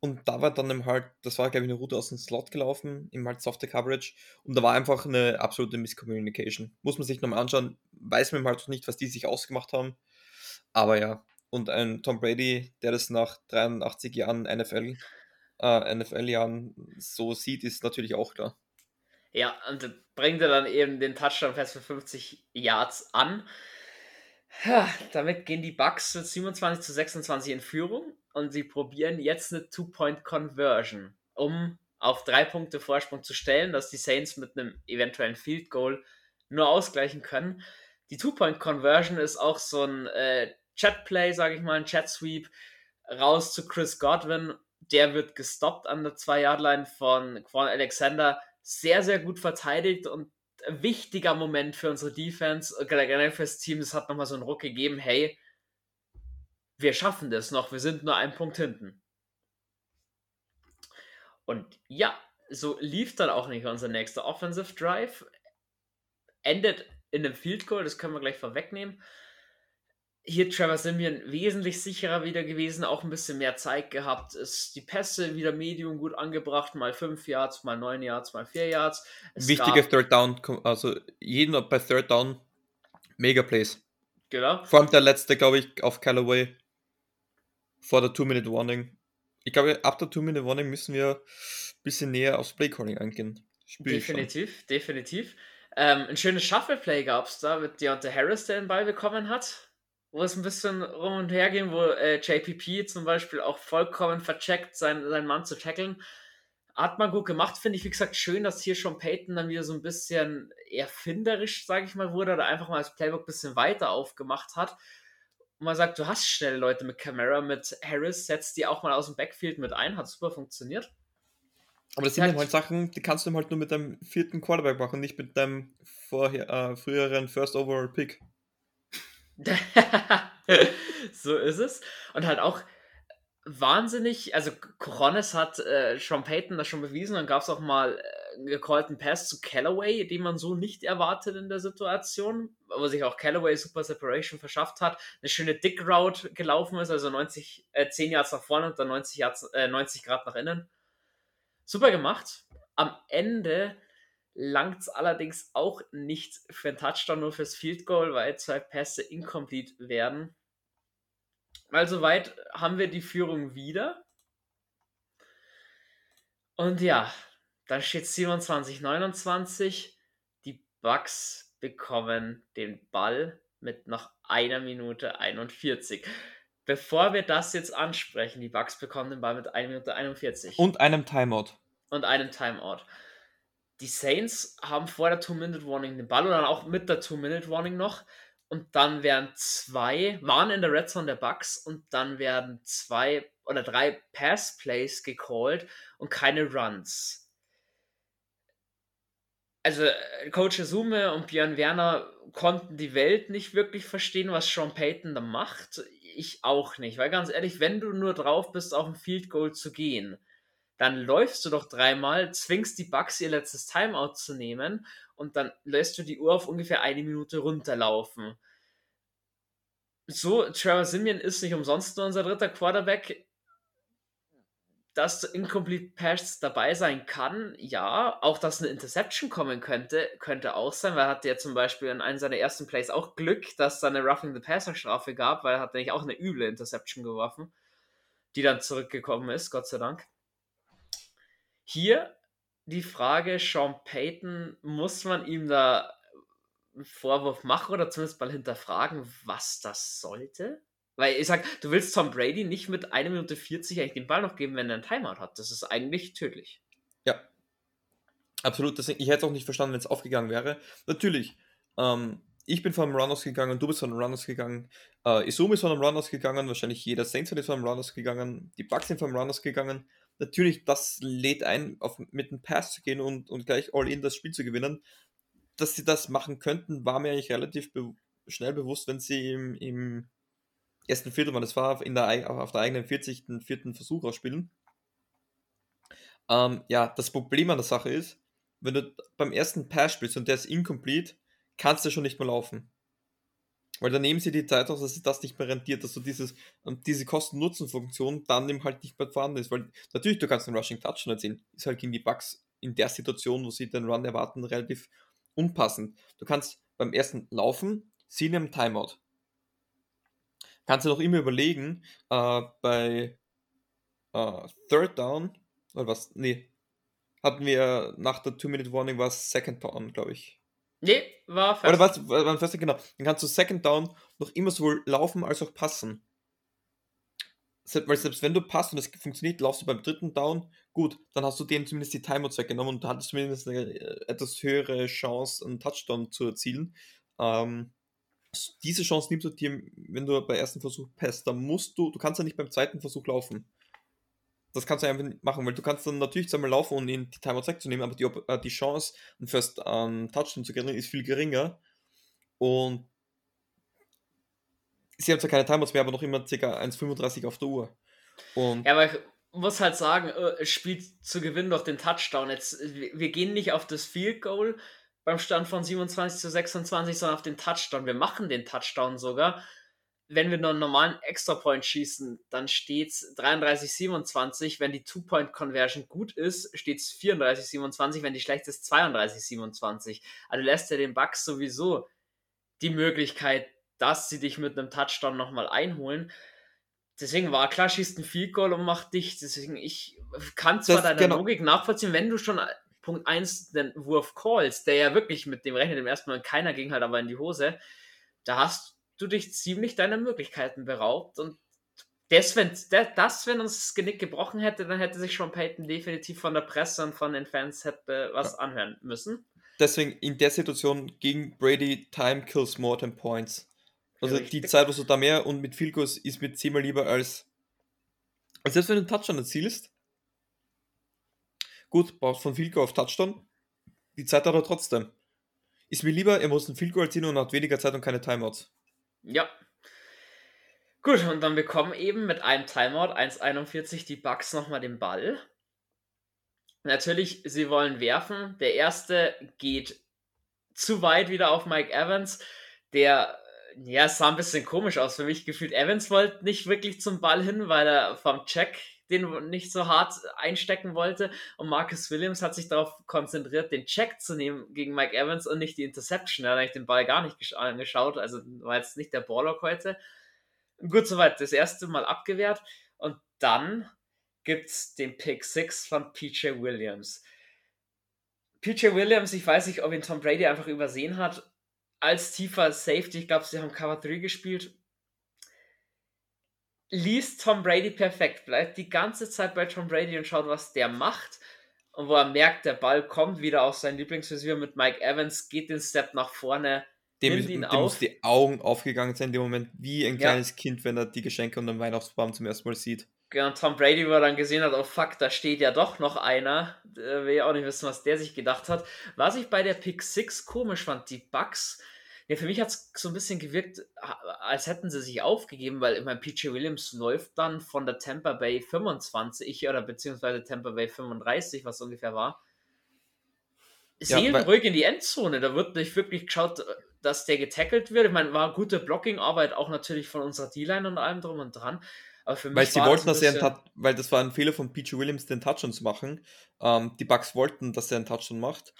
und da war dann halt, das war glaube ich eine Route aus dem Slot gelaufen, im halt softer Coverage und da war einfach eine absolute Miscommunication. Muss man sich nochmal anschauen, weiß man halt nicht, was die sich ausgemacht haben, aber ja, und ein Tom Brady, der das nach 83 Jahren NFL, äh, NFL-Jahren so sieht, ist natürlich auch klar. Ja, und bringt er dann eben den Touchdown fest für 50 Yards an. Ja, damit gehen die Bucks mit 27 zu 26 in Führung und sie probieren jetzt eine Two-Point-Conversion, um auf drei Punkte Vorsprung zu stellen, dass die Saints mit einem eventuellen Field Goal nur ausgleichen können. Die Two-Point-Conversion ist auch so ein äh, Chat-Play, sage ich mal, ein Chat-Sweep raus zu Chris Godwin. Der wird gestoppt an der 2-Yard-Line von Quan Alexander. Sehr, sehr gut verteidigt und ein wichtiger Moment für unsere Defense, generell fürs Team. Es hat nochmal so einen Ruck gegeben. Hey, wir schaffen das noch. Wir sind nur einen Punkt hinten. Und ja, so lief dann auch nicht unser nächster Offensive Drive. Endet in einem Field Goal, das können wir gleich vorwegnehmen. Hier Trevor Simeon wesentlich sicherer wieder gewesen, auch ein bisschen mehr Zeit gehabt. Ist die Pässe wieder medium gut angebracht, mal 5 Yards, mal 9 Yards, mal 4 Yards. Es Wichtige Third Down, also jeden bei Third Down Mega Plays. Genau. Vor allem der letzte, glaube ich, auf Callaway vor der 2-Minute-Warning ich glaube, ab der Two-Minute-Warning müssen wir ein bisschen näher aufs Playcalling eingehen. definitiv, definitiv. Ähm, ein schönes Shuffle-Play gab es da mit Deontay Harris, der den Ball bekommen hat. Wo es ein bisschen rum und her ging, wo äh, JPP zum Beispiel auch vollkommen vercheckt, sein, seinen Mann zu tackeln. Hat man gut gemacht, finde ich. Wie gesagt, schön, dass hier schon Peyton dann wieder so ein bisschen erfinderisch, sage ich mal, wurde, oder einfach mal das Playbook ein bisschen weiter aufgemacht hat und man sagt, du hast schnell Leute mit Camera, mit Harris, setzt die auch mal aus dem Backfield mit ein, hat super funktioniert. Aber das sind ja halt Sachen, die kannst du halt nur mit deinem vierten Quarterback machen, nicht mit deinem vorher, äh, früheren First Overall Pick. so ist es. Und halt auch wahnsinnig, also Coronis hat äh, Sean Payton das schon bewiesen, dann gab es auch mal äh, gecallten Pass zu Callaway, den man so nicht erwartet in der Situation, wo sich auch Callaway super Separation verschafft hat, eine schöne Dick Route gelaufen ist, also 90, äh, 10 Yards nach vorne und dann 90, Yards, äh, 90 Grad nach innen. Super gemacht. Am Ende langt es allerdings auch nicht für einen Touchdown, nur fürs Field Goal, weil zwei Pässe incomplete werden. Also weit haben wir die Führung wieder. Und ja, dann steht 27, 29. Die Bucks bekommen den Ball mit noch einer Minute 41. Bevor wir das jetzt ansprechen, die Bucks bekommen den Ball mit 1 Minute 41. Und einem Timeout. Und einem Timeout. Die Saints haben vor der Two-Minute-Warning den Ball oder dann auch mit der Two-Minute-Warning noch. Und dann werden zwei, waren in der Red Zone der Bucks und dann werden zwei oder drei Pass-Plays gecallt und keine Runs also äh, Coach Sume und Björn Werner konnten die Welt nicht wirklich verstehen, was Sean Payton da macht. Ich auch nicht, weil ganz ehrlich, wenn du nur drauf bist, auf ein Field Goal zu gehen, dann läufst du doch dreimal, zwingst die Bugs ihr letztes Timeout zu nehmen und dann lässt du die Uhr auf ungefähr eine Minute runterlaufen. So, Trevor Simeon ist nicht umsonst nur unser dritter Quarterback dass Incomplete Pass dabei sein kann, ja. Auch, dass eine Interception kommen könnte, könnte auch sein, weil er hatte ja zum Beispiel in einem seiner ersten Plays auch Glück, dass da eine Roughing the Passer Strafe gab, weil er hat nämlich auch eine üble Interception geworfen, die dann zurückgekommen ist, Gott sei Dank. Hier die Frage, Sean Payton, muss man ihm da einen Vorwurf machen oder zumindest mal hinterfragen, was das sollte? Weil ich sag, du willst Tom Brady nicht mit 1 Minute 40 eigentlich den Ball noch geben, wenn er einen Timeout hat. Das ist eigentlich tödlich. Ja. Absolut. Deswegen, ich hätte es auch nicht verstanden, wenn es aufgegangen wäre. Natürlich, ähm, ich bin von einem Run ausgegangen, du bist von einem Run ausgegangen, äh, Isumi ist von einem Run ausgegangen, wahrscheinlich jeder Saints ist von einem Run ausgegangen, die Bucks sind von einem Run ausgegangen. Natürlich, das lädt ein, auf, mit einem Pass zu gehen und, und gleich all in das Spiel zu gewinnen. Dass sie das machen könnten, war mir eigentlich relativ be schnell bewusst, wenn sie im, im ersten Viertel, man das war in der, auf der eigenen 40. vierten Versuch ausspielen. Ähm, ja, das Problem an der Sache ist, wenn du beim ersten Pass spielst und der ist incomplete, kannst du schon nicht mehr laufen. Weil dann nehmen sie die Zeit aus, dass sich das nicht mehr rentiert, dass du dieses, diese Kosten-Nutzen-Funktion dann eben halt nicht mehr vorhanden ist. Weil natürlich, du kannst einen Rushing Touch nicht sehen. Ist halt gegen die Bugs in der Situation, wo sie den Run erwarten, relativ unpassend. Du kannst beim ersten Laufen, sie nehmen Timeout kannst du noch immer überlegen, äh, bei äh, Third Down, oder was, nee, hatten wir nach der Two-Minute-Warning war es Second Down, glaube ich. Nee, war fest. Oder was, war fest, genau. Dann kannst du Second Down noch immer sowohl laufen als auch passen. Weil selbst wenn du passt und es funktioniert, laufst du beim dritten Down, gut, dann hast du denen zumindest die Timeouts weggenommen und du hattest zumindest eine äh, etwas höhere Chance, einen Touchdown zu erzielen. Ähm, diese Chance nimmst du dir, wenn du bei ersten Versuch passt, dann musst du, du kannst ja nicht beim zweiten Versuch laufen. Das kannst du einfach nicht machen, weil du kannst dann natürlich zweimal laufen und ihnen die Timeouts wegzunehmen, aber die, äh, die Chance, einen First ähm, Touchdown zu generieren, ist viel geringer. Und sie haben zwar keine Timeouts mehr, aber noch immer ca. 1,35 auf der Uhr. Und ja, aber ich muss halt sagen, äh, es spielt zu gewinnen durch den Touchdown. Jetzt, wir gehen nicht auf das Field Goal beim Stand von 27 zu 26, sondern auf den Touchdown. Wir machen den Touchdown sogar. Wenn wir nur einen normalen Extra-Point schießen, dann steht es 33-27. Wenn die Two-Point-Conversion gut ist, steht es 34-27. Wenn die schlecht ist, 32-27. Also lässt er den Bucks sowieso die Möglichkeit, dass sie dich mit einem Touchdown nochmal einholen. Deswegen war klar, schießt ein Field Goal und macht dich. Deswegen, ich kann zwar das, deine genau. Logik nachvollziehen, wenn du schon Punkt 1 den Wurf calls, der ja wirklich mit dem rechnet, im ersten Mal keiner ging halt aber in die Hose, da hast du dich ziemlich deiner Möglichkeiten beraubt und das wenn, das, wenn uns das Genick gebrochen hätte, dann hätte sich schon Peyton definitiv von der Presse und von den Fans hätte was ja. anhören müssen. Deswegen in der Situation gegen Brady, Time kills more than points. Also Richtig. die Zeit, was du da mehr und mit Filkos ist mir zehnmal lieber als. Also selbst wenn du einen Touchdown erzielst, gut, brauchst von Filko auf Touchdown, die Zeit hat er trotzdem. Ist mir lieber, er muss einen Filko erzielen und hat weniger Zeit und keine Timeouts. Ja. Gut, und dann bekommen eben mit einem Timeout 1,41 die Bucks nochmal den Ball. Natürlich, sie wollen werfen. Der erste geht zu weit wieder auf Mike Evans, der ja, sah ein bisschen komisch aus für mich gefühlt. Evans wollte nicht wirklich zum Ball hin, weil er vom Check den nicht so hart einstecken wollte. Und Marcus Williams hat sich darauf konzentriert, den Check zu nehmen gegen Mike Evans und nicht die Interception. Er hat eigentlich den Ball gar nicht angeschaut, also war jetzt nicht der Ballock heute. Gut, soweit das erste Mal abgewehrt. Und dann gibt es den Pick 6 von PJ Williams. PJ Williams, ich weiß nicht, ob ihn Tom Brady einfach übersehen hat, als tiefer Safety, ich glaube, sie haben Cover 3 gespielt, liest Tom Brady perfekt, bleibt die ganze Zeit bei Tom Brady und schaut, was der macht. Und wo er merkt, der Ball kommt wieder auf seinen Lieblingsreceiver mit Mike Evans, geht den Step nach vorne, dem, nimmt ihn dem auf. muss die Augen aufgegangen sein in dem Moment, wie ein kleines ja. Kind, wenn er die Geschenke und den Weihnachtsbaum zum ersten Mal sieht. Genau, Tom Brady, wo er dann gesehen hat, oh fuck, da steht ja doch noch einer. Äh, will ja auch nicht wissen, was der sich gedacht hat. Was ich bei der Pick 6 komisch fand, die Bugs, ja, für mich hat es so ein bisschen gewirkt, als hätten sie sich aufgegeben, weil immer PJ Williams läuft dann von der Tampa Bay 25 oder beziehungsweise Tampa Bay 35, was ungefähr war. Seelen ja, ruhig in die Endzone. Da wird nicht wirklich geschaut, dass der getackelt wird. Ich meine, war gute Blocking-Arbeit auch natürlich von unserer D-Line und allem drum und dran. Aber für mich weil sie wollten, dass er einen weil das war ein Fehler von PJ Williams, den Touchdown zu machen. Ähm, die Bucks wollten, dass er einen Touchdown macht.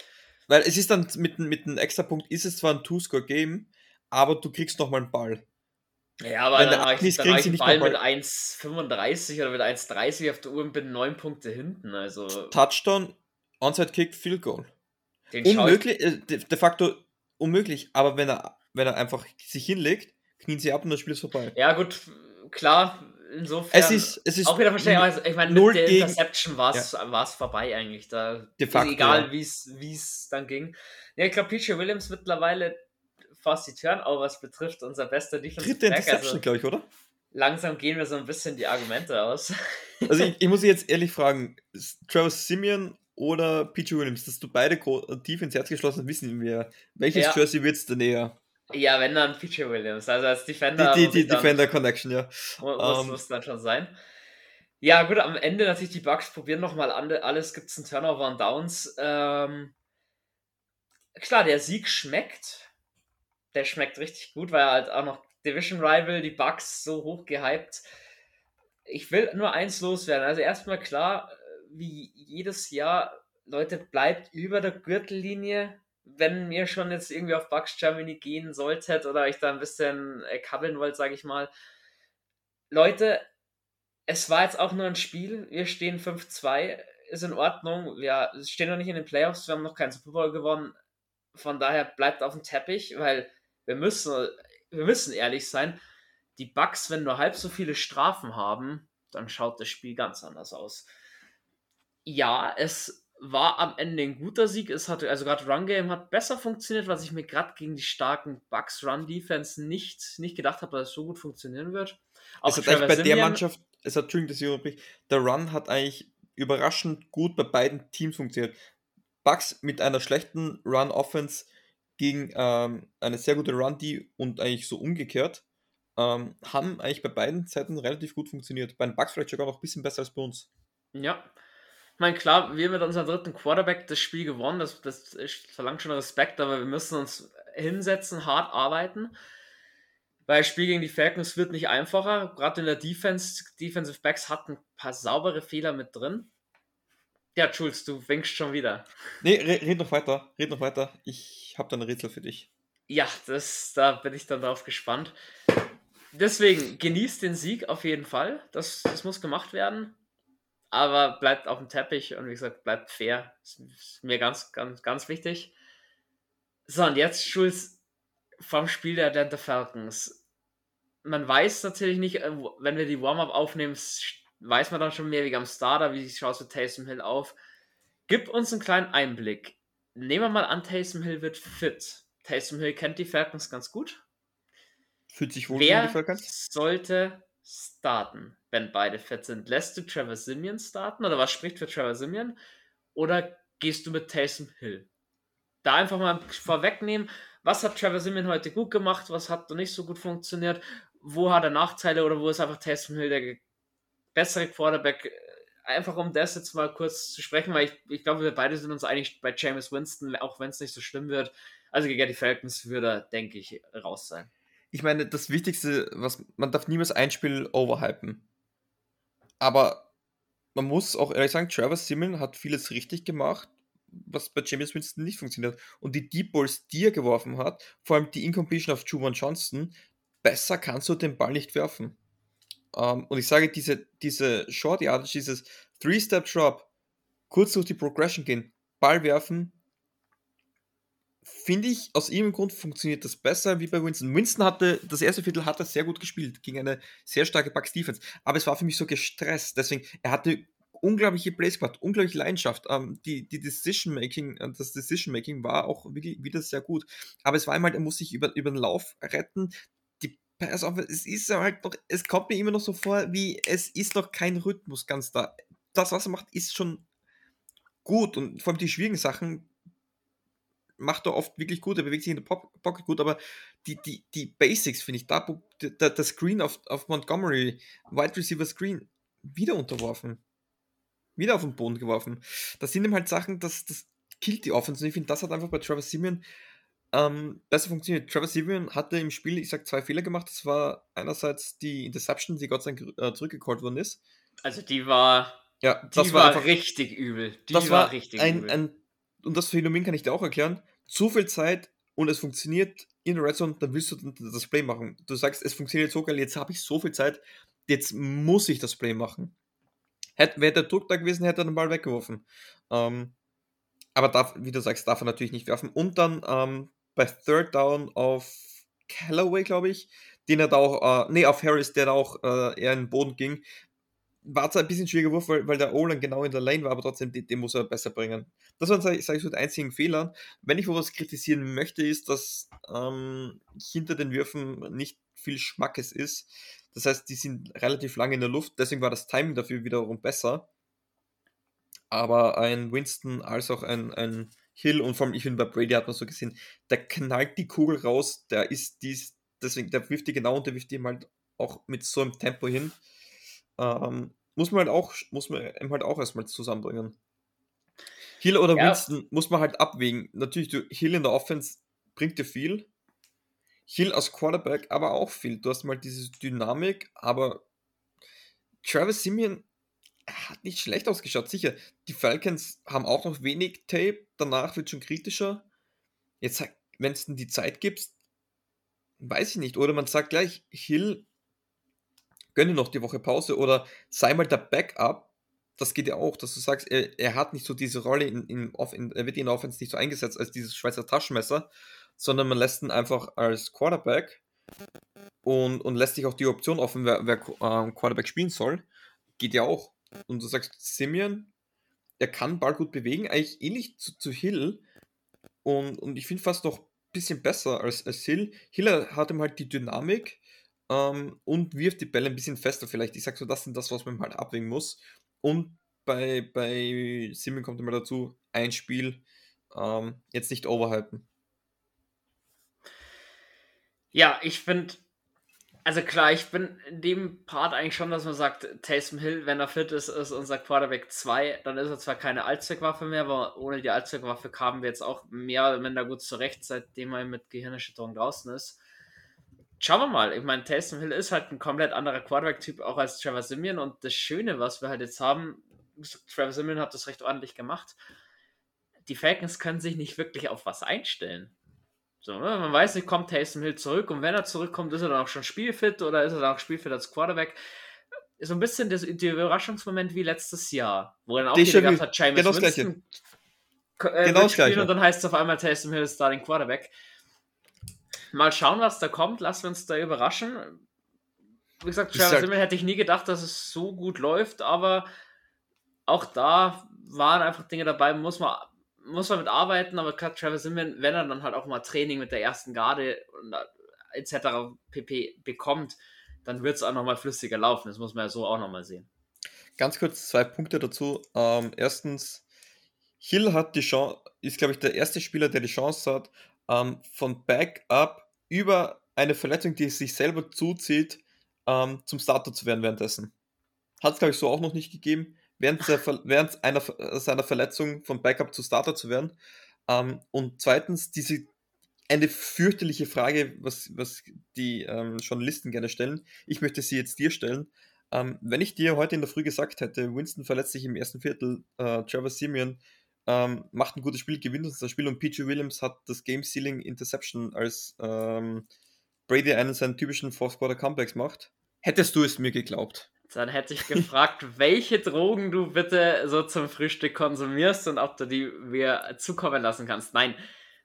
Weil es ist dann mit, mit einem Extrapunkt, ist es zwar ein Two-Score-Game, aber du kriegst nochmal einen Ball. Ja, aber Wenn dann habe ich, dann ich einen Ball mit 1,35 oder mit 1,30 auf der Uhr und bin 9 Punkte hinten. Also Touchdown, Onside-Kick, Field Goal. unmöglich, äh, de, de, facto unmöglich, aber wenn er, wenn er einfach sich hinlegt, knien sie ab und das Spiel ist vorbei. Ja, gut, klar, insofern. Es ist, es ist auch wieder verständlich. Also, ich meine, mit der Interception war es ja. vorbei eigentlich. Da De facto, egal, ja. wie es dann ging. Ja, ich glaube, PJ Williams mittlerweile fast die Turnovers betrifft, unser bester Defensive Dritte Interception, also, glaube ich, oder? Langsam gehen wir so ein bisschen die Argumente aus. Also ich, ich muss jetzt ehrlich fragen, Travis Simeon oder PJ Williams, dass du beide tief ins Herz geschlossen wissen wir. Welches ja. Jersey wird es denn eher? Ja, wenn dann PJ Williams. Also als Defender. Die, die, die Defender Connection, ja. Muss, um, ähm, muss dann schon sein. Ja, gut, am Ende natürlich die Bugs probieren nochmal alles. Gibt es einen Turnover und Downs. Ähm, klar, der Sieg schmeckt. Der schmeckt richtig gut, weil er halt auch noch Division Rival, die Bugs so hoch gehypt. Ich will nur eins loswerden. Also erstmal klar, wie jedes Jahr, Leute, bleibt über der Gürtellinie wenn ihr schon jetzt irgendwie auf Bugs Germany gehen solltet oder euch da ein bisschen äh, kabbeln wollt, sage ich mal, Leute, es war jetzt auch nur ein Spiel. Wir stehen 5-2, ist in Ordnung. Wir stehen noch nicht in den Playoffs, wir haben noch keinen Super Bowl gewonnen. Von daher bleibt auf dem Teppich, weil wir müssen, wir müssen ehrlich sein, die Bugs, wenn nur halb so viele Strafen haben, dann schaut das Spiel ganz anders aus. Ja, es war am Ende ein guter Sieg. Es hatte, also gerade Run Game hat besser funktioniert, was ich mir gerade gegen die starken Bugs Run Defense nicht, nicht gedacht habe, dass es so gut funktionieren wird. Auch es hat bei der Mannschaft, es hat, Entschuldigung, dass ich der Run hat eigentlich überraschend gut bei beiden Teams funktioniert. Bugs mit einer schlechten Run-Offense gegen ähm, eine sehr gute Run-D und eigentlich so umgekehrt, ähm, haben eigentlich bei beiden Seiten relativ gut funktioniert. Bei den Bugs vielleicht sogar noch ein bisschen besser als bei uns. Ja. Ich meine, klar, wir mit unserem dritten Quarterback das Spiel gewonnen, das, das verlangt schon Respekt, aber wir müssen uns hinsetzen, hart arbeiten. Weil das Spiel gegen die Falcons wird nicht einfacher. Gerade in der Defense, Defensive Backs hatten ein paar saubere Fehler mit drin. Ja, Jules, du winkst schon wieder. Nee, red noch weiter, red noch weiter. Ich habe da ein Rätsel für dich. Ja, das, da bin ich dann drauf gespannt. Deswegen, genießt den Sieg auf jeden Fall. Das, das muss gemacht werden. Aber bleibt auf dem Teppich und wie gesagt, bleibt fair. Das ist mir ganz, ganz, ganz wichtig. So, und jetzt, Jules, vom Spiel der Atlanta Falcons. Man weiß natürlich nicht, äh, wenn wir die Warm-Up aufnehmen, weiß man dann schon mehr wie am Starter, wie schaut es mit Taysom Hill auf. Gib uns einen kleinen Einblick. Nehmen wir mal an, Taysom Hill wird fit. Taysom Hill kennt die Falcons ganz gut. Fühlt sich wohl Wer die Falcons? sollte starten, wenn beide fit sind? Lässt du Trevor Simeon starten oder was spricht für Trevor Simeon? Oder gehst du mit Taysom Hill? Da einfach mal vorwegnehmen, was hat Trevor Simeon heute gut gemacht, was hat nicht so gut funktioniert, wo hat er Nachteile oder wo ist einfach Taysom Hill der bessere Quarterback. Einfach um das jetzt mal kurz zu sprechen, weil ich, ich glaube, wir beide sind uns einig bei James Winston, auch wenn es nicht so schlimm wird. Also gegen die Falcons würde denke ich, raus sein. Ich meine, das Wichtigste, was man darf niemals ein Spiel overhypen. Aber man muss auch ehrlich sagen, Travis Simmons hat vieles richtig gemacht, was bei James Winston nicht funktioniert. Und die Deep Balls, die er geworfen hat, vor allem die Incompletion auf Juwan Johnston, besser kannst du den Ball nicht werfen. Um, ähm, und ich sage, diese, diese Short Yardage, dieses Three-Step-Drop, kurz durch die Progression gehen, Ball werfen, finde ich, aus irgendeinem Grund funktioniert das besser wie bei Winston. Winston hatte, das erste Viertel hat er sehr gut gespielt, gegen eine sehr starke Bucks Defense, aber es war für mich so gestresst, deswegen, er hatte unglaubliche Plays gemacht, unglaubliche Leidenschaft. Ähm, die, die Decision Making, äh, das Decision Making war auch wirklich wieder sehr gut. Aber es war einmal, er muss sich über, über den Lauf retten es ist halt noch, es kommt mir immer noch so vor, wie es ist noch kein Rhythmus ganz da. Das, was er macht, ist schon gut und vor allem die schwierigen Sachen macht er oft wirklich gut, er bewegt sich in der Pocket gut, aber die, die, die Basics finde ich, da, der, der Screen auf, auf Montgomery, Wide Receiver Screen, wieder unterworfen. Wieder auf den Boden geworfen. Das sind ihm halt Sachen, das, das killt die Offense. Und ich finde, das hat einfach bei Travis Simeon ähm, besser funktioniert. Trevor Simeon hatte im Spiel, ich sag, zwei Fehler gemacht. Das war einerseits die Interception, die Gott sei Dank äh, zurückgecallt worden ist. Also die war, ja, das die war, war einfach, richtig übel. Die das war, richtig ein, übel. Ein, und das Phänomen kann ich dir auch erklären. Zu viel Zeit und es funktioniert in der Red Zone, dann willst du das Play machen. Du sagst, es funktioniert so geil, jetzt habe ich so viel Zeit, jetzt muss ich das Play machen. Hätte, wäre der Druck da gewesen, hätte er den Ball weggeworfen. Ähm, aber darf, wie du sagst, darf er natürlich nicht werfen. Und dann ähm, bei Third Down auf Callaway, glaube ich, den er da auch, äh, nee, auf Harris, der da auch äh, eher in den Boden ging. War zwar ein bisschen schwieriger Wurf, weil, weil der Olan genau in der Lane war, aber trotzdem, den, den muss er besser bringen. Das waren, sage sag ich so, die einzigen Fehler. Wenn ich was kritisieren möchte, ist, dass ähm, hinter den Würfen nicht viel Schmackes ist. Das heißt, die sind relativ lange in der Luft, deswegen war das Timing dafür wiederum besser. Aber ein Winston als auch ein, ein Hill und vor allem, ich finde, bei Brady hat man so gesehen, der knallt die Kugel raus, der ist dies, deswegen, der wirft die genau und der wirft die halt auch mit so einem Tempo hin. Ähm, muss man halt auch, muss man halt auch erstmal zusammenbringen. Hill oder ja. Winston muss man halt abwägen. Natürlich, du, Hill in der Offense bringt dir viel. Hill als Quarterback aber auch viel. Du hast mal diese Dynamik, aber Travis Simeon hat nicht schlecht ausgeschaut, sicher. Die Falcons haben auch noch wenig Tape, danach wird schon kritischer. Jetzt, wenn es denn die Zeit gibt, weiß ich nicht. Oder man sagt gleich, Hill, gönne noch die Woche Pause oder sei mal der Backup, das geht ja auch, dass du sagst, er, er hat nicht so diese Rolle, in, in, in, er wird in der Offense nicht so eingesetzt als dieses Schweizer Taschenmesser, sondern man lässt ihn einfach als Quarterback und, und lässt sich auch die Option offen, wer, wer ähm, Quarterback spielen soll. Geht ja auch. Und du sagst, Simeon, er kann Ball gut bewegen, eigentlich ähnlich zu, zu Hill. Und, und ich finde fast noch ein bisschen besser als, als Hill. Hill hat ihm halt die Dynamik ähm, und wirft die Bälle ein bisschen fester vielleicht. Ich sag so, das sind das, was man halt abwägen muss. Und bei, bei Simeon kommt immer dazu, ein Spiel ähm, jetzt nicht overhypen. Ja, ich finde, also klar, ich bin in dem Part eigentlich schon, dass man sagt, Taysom Hill, wenn er fit ist, ist unser Quarterback 2, dann ist er zwar keine Allzweckwaffe mehr, aber ohne die Allzweckwaffe kamen wir jetzt auch mehr oder minder gut zurecht, seitdem er mit Gehirnerschütterung draußen ist. Schauen wir mal. Ich meine, Taysom Hill ist halt ein komplett anderer Quarterback-Typ, auch als Trevor Simeon. Und das Schöne, was wir halt jetzt haben, Trevor Simeon hat das recht ordentlich gemacht. Die Falcons können sich nicht wirklich auf was einstellen. So, ne? Man weiß nicht, kommt Taysom Hill zurück und wenn er zurückkommt, ist er dann auch schon spielfit oder ist er dann auch spielfit als Quarterback. So ein bisschen das, der Überraschungsmoment wie letztes Jahr, wo dann auch Die gedacht hat, James genau Winston äh, Genau spielen und dann heißt es auf einmal Taysom Hill ist Starting Quarterback. Mal schauen, was da kommt. Lassen wir uns da überraschen. Wie gesagt, Trevor Simmel hätte ich nie gedacht, dass es so gut läuft, aber auch da waren einfach Dinge dabei, muss man, muss man mit arbeiten, aber gerade Trevor Simmel, wenn er dann halt auch mal Training mit der ersten Garde und etc. pp. bekommt, dann wird es auch nochmal flüssiger laufen. Das muss man ja so auch nochmal sehen. Ganz kurz zwei Punkte dazu. Ähm, erstens, Hill hat die Chance, ist glaube ich der erste Spieler, der die Chance hat, ähm, von Backup über eine Verletzung, die es sich selber zuzieht, ähm, zum Starter zu werden währenddessen. Hat es glaube ich so auch noch nicht gegeben, während, der, während einer, seiner Verletzung von Backup zu Starter zu werden. Ähm, und zweitens, diese eine fürchterliche Frage, was, was die ähm, Journalisten gerne stellen. Ich möchte sie jetzt dir stellen. Ähm, wenn ich dir heute in der Früh gesagt hätte, Winston verletzt sich im ersten Viertel, äh, Trevor Simeon ähm, macht ein gutes Spiel, gewinnt uns das Spiel und PJ Williams hat das Game Sealing Interception als ähm, Brady einen seinen typischen Fourth Quarter Comebacks macht, hättest du es mir geglaubt. Dann hätte ich gefragt, welche Drogen du bitte so zum Frühstück konsumierst und ob du die mir zukommen lassen kannst. Nein,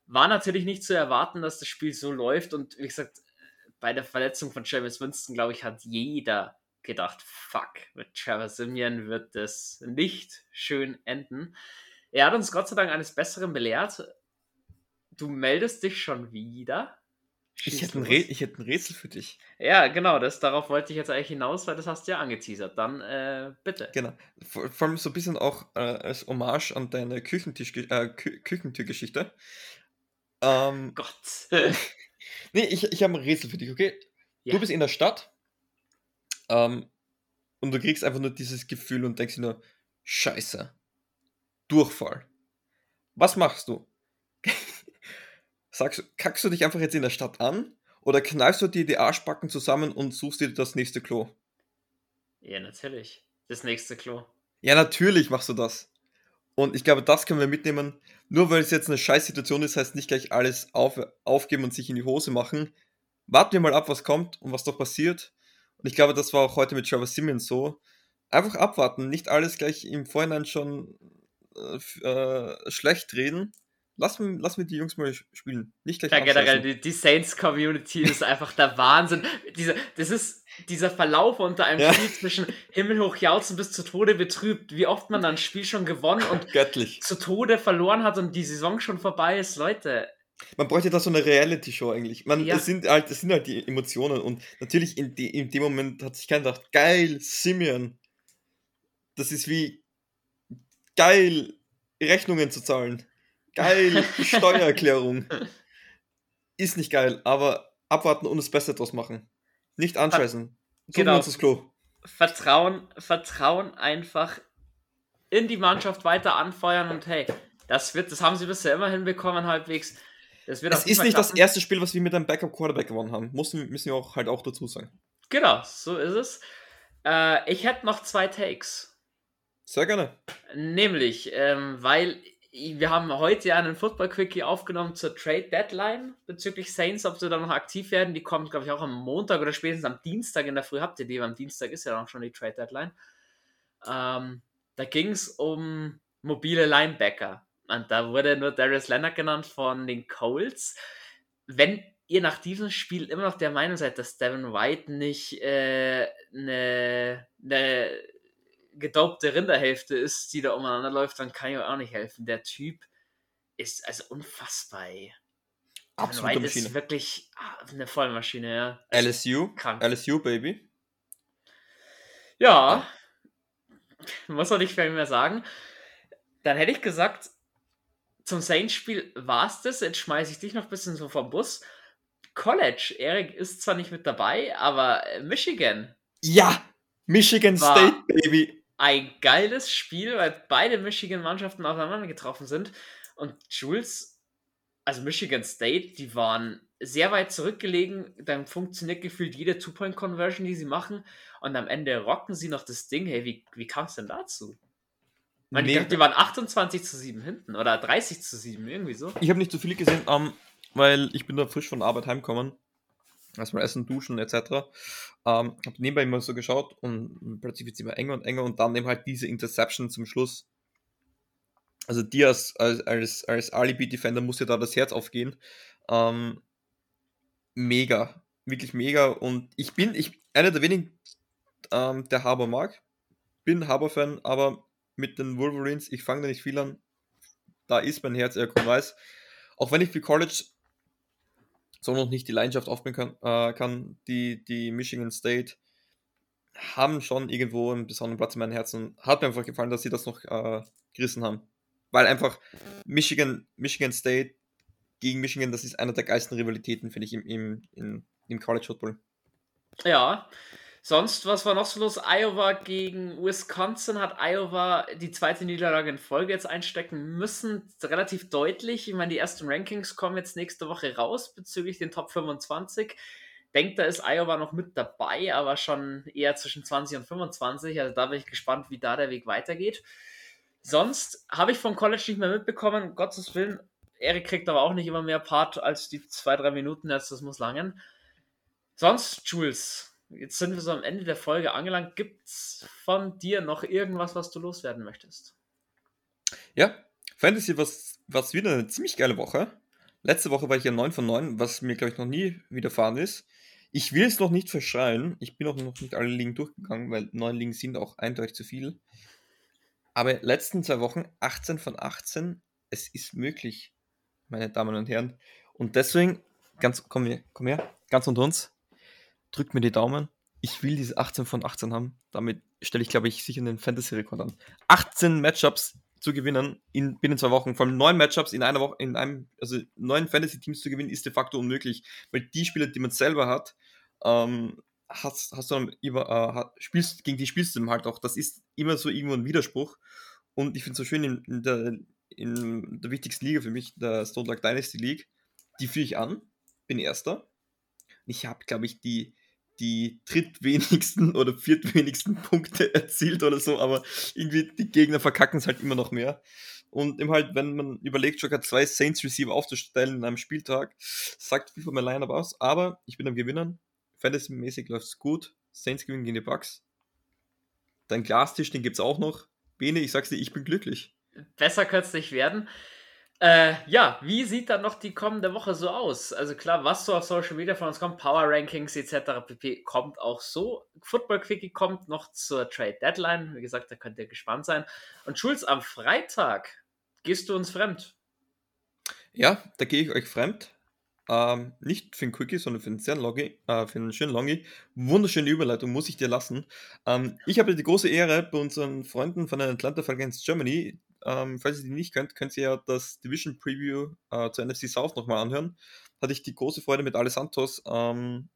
war natürlich nicht zu erwarten, dass das Spiel so läuft. Und wie gesagt, bei der Verletzung von James Winston, glaube ich, hat jeder gedacht, fuck, mit Trevor Simeon wird das nicht schön enden. Er hat uns Gott sei Dank eines Besseren belehrt. Du meldest dich schon wieder. Ich hätte, ein ich hätte ein Rätsel für dich. Ja, genau, das, darauf wollte ich jetzt eigentlich hinaus, weil das hast du ja angeteasert. Dann äh, bitte. Genau. Vor, vor allem so ein bisschen auch äh, als Hommage an deine Küchentisch äh, Kü Küchentürgeschichte. Ähm, Gott. nee, ich, ich habe ein Rätsel für dich, okay? Ja. Du bist in der Stadt ähm, und du kriegst einfach nur dieses Gefühl und denkst dir nur, scheiße, Durchfall. Was machst du? Sagst, du- kackst du dich einfach jetzt in der Stadt an oder kneifst du dir die Arschbacken zusammen und suchst dir das nächste Klo? ja, natürlich. Das nächste Klo. Ja, natürlich machst du das. Und ich glaube, das können wir mitnehmen. Nur weil es jetzt eine scheiß Situation ist, heißt nicht gleich alles auf, aufgeben und sich in die Hose machen. Warten wir mal ab, was kommt und was doch passiert. Und ich glaube, das war auch heute mit Trevor Simmons so. Einfach abwarten, nicht alles gleich im Vorhinein schon äh, äh, schlecht reden. Lass, mir- lass mir die Jungs mal spielen. Nicht gleich Ja, generell, die, die Saints-Community ist einfach der Wahnsinn. Diese, das ist dieser Verlauf unter einem Ja. Spiel zwischen himmelhoch jauzen bis zu Tode betrübt, wie oft man dann ein Spiel schon gewonnen und Göttlich. zu Tode verloren hat und die Saison schon vorbei ist. Leute, Man bräuchte da so eine Reality-Show eigentlich. Man, Ja. das, sind halt, das sind halt die Emotionen und natürlich in, die, in dem Moment hat sich keiner gedacht, geil, Simeon. Das ist wie geil, Rechnungen zu zahlen. Geil, Steuererklärung. Ist nicht geil, aber abwarten und das Beste draus machen. Nicht anscheißen. Suchen Genau. wir uns das Klo. Vertrauen, Vertrauen einfach in die Mannschaft weiter anfeuern und hey, das wird, das haben sie bisher immer hinbekommen halbwegs. Das wird Es ist nicht das klappen. erste Spiel, was wir mit einem Backup-Quarterback gewonnen haben. Müssen, müssen wir auch halt auch dazu sagen. Genau, so ist es. Äh, ich hätte noch zwei Takes. Sehr gerne. Nämlich, ähm, weil wir haben heute ja einen Football Quickie aufgenommen zur Trade Deadline bezüglich Saints, ob sie da noch aktiv werden. Die kommt, glaube ich, auch am Montag oder spätestens am Dienstag in der Früh. Habt ihr die? Am Dienstag ist ja dann auch schon die Trade Deadline. Ähm, Da ging es um mobile Linebacker. Und da wurde nur Darius Leonard genannt von den Colts. Wenn ihr nach diesem Spiel immer noch der Meinung seid, dass Devin White nicht eine äh, ne, ne gedopte Rinderhälfte ist, die da umeinander läuft, dann kann ich euch auch nicht helfen. Der Typ ist also unfassbar. Absolut. White Maschine. ist wirklich ah, eine Vollmaschine, ja. Also LSU, krank. LSU, Baby. Ja, muss man nicht viel mehr sagen. Dann hätte ich gesagt, zum Saints-Spiel war es das. Jetzt schmeiße ich dich noch ein bisschen so vom Bus. College, Erik ist zwar nicht mit dabei, aber Michigan. Ja, Michigan State, Baby. Ein geiles Spiel, weil beide Michigan-Mannschaften aufeinander getroffen sind. Und Jules, also Michigan State, die waren sehr weit zurückgelegen. Dann funktioniert gefühlt jede Two-Point-Conversion, die sie machen. Und am Ende rocken sie noch das Ding. Hey, wie, wie kam es denn dazu? Ich nee. die waren 28 zu 7 hinten oder 30 zu 7, irgendwie so. Ich habe nicht so viele gesehen, um, ähm, weil ich bin da frisch von Arbeit heimgekommen. Erstmal essen, duschen etc. Ähm, habe nebenbei immer so geschaut und plötzlich wird es immer enger und enger und dann eben halt diese Interception zum Schluss. Also dir als, als, als, als Alibi-Defender muss ja da das Herz aufgehen. Ähm, mega. Wirklich mega. Und ich bin ich, einer der wenigen, ähm, der Haber mag. Bin Haber-Fan, aber mit den Wolverines, ich fange da nicht viel an. Da ist mein Herz eher weiß. Auch wenn ich für College so noch nicht die Leidenschaft aufbringen kann, äh, kann die, die Michigan State haben schon irgendwo einen besonderen Platz in meinem Herzen. Hat mir einfach gefallen, dass sie das noch äh, gerissen haben. Weil einfach Michigan, Michigan State gegen Michigan, das ist einer der geilsten Rivalitäten, finde ich, im, im, im, im College Football. Ja, Sonst, was war noch so los? Iowa gegen Wisconsin hat Iowa die zweite Niederlage in Folge jetzt einstecken müssen. Relativ deutlich. Ich meine, die ersten Rankings kommen jetzt nächste Woche raus bezüglich den Top 25. Denkt, da ist Iowa noch mit dabei, aber schon eher zwischen 20 und 25. Also da bin ich gespannt, wie da der Weg weitergeht. Sonst habe ich vom College nicht mehr mitbekommen. Gottes Willen, Erik kriegt aber auch nicht immer mehr Part als die zwei, drei Minuten. Jetzt, das muss langen. Sonst, Jules, Jetzt sind wir so am Ende der Folge angelangt. Gibt es von dir noch irgendwas, was du loswerden möchtest? Ja, Fantasy war was wieder eine ziemlich geile Woche. Letzte Woche war ich ja 9 von 9, was mir, glaube ich, noch nie widerfahren ist. Ich will es noch nicht verschreien. Ich bin auch noch nicht alle Ligen durchgegangen, weil 9 Ligen sind auch eindeutig zu viel. Aber letzten zwei Wochen 18 von 18. Es ist möglich, meine Damen und Herren. Und deswegen, ganz, komm komm her, ganz unter uns, drückt mir die Daumen. Ich will diese 18 von 18 haben. Damit stelle ich, glaube ich, sicher einen Fantasy-Rekord an. 18 Matchups zu gewinnen in binnen zwei Wochen. Vor allem neun Matchups in einer Woche, in einem, also neun Fantasy-Teams zu gewinnen, ist de facto unmöglich. Weil die Spieler, die man selber hat, ähm, hast, hast du dann über, äh, spielst, gegen die spielst du halt auch. Das ist immer so irgendwo ein Widerspruch. Und ich finde es so schön in, in, der, in der wichtigsten Liga für mich, der Stone Luck Dynasty League. Die führe ich an, bin Erster. Ich habe, glaube ich, die die drittwenigsten oder viertwenigsten Punkte erzielt oder so, aber irgendwie die Gegner verkacken es halt immer noch mehr. Und eben halt, wenn man überlegt, sogar zwei Saints Receiver aufzustellen in einem Spieltag, sagt viel von meinem Lineup aus, aber ich bin am Gewinnern. Fantasy-mäßig läuft es gut. Saints gewinnen gegen die Bucks. Dein Glastisch, den gibt es auch noch. Bene, ich sag's dir, ich bin glücklich. Besser könnte es nicht werden. Äh, ja, wie sieht dann noch die kommende Woche so aus? Also klar, was so auf Social Media von uns kommt, Power Rankings etc. pp. kommt auch so. Football Quickie kommt noch zur Trade Deadline. Wie gesagt, da könnt ihr gespannt sein. Und Schulz, am Freitag gehst du uns fremd. Ja, da gehe ich euch fremd. Ähm, nicht für einen Quickie, sondern für einen sehr Longi, äh, für einen schönen Longi. Wunderschöne Überleitung, muss ich dir lassen. Ähm, ich habe die große Ehre, bei unseren Freunden von den Atlanta Falcons Germany ähm, falls ihr die nicht könnt, könnt ihr ja das Division Preview äh, zur NFC South nochmal anhören. Hatte ich die große Freude mit Ale Santos ähm,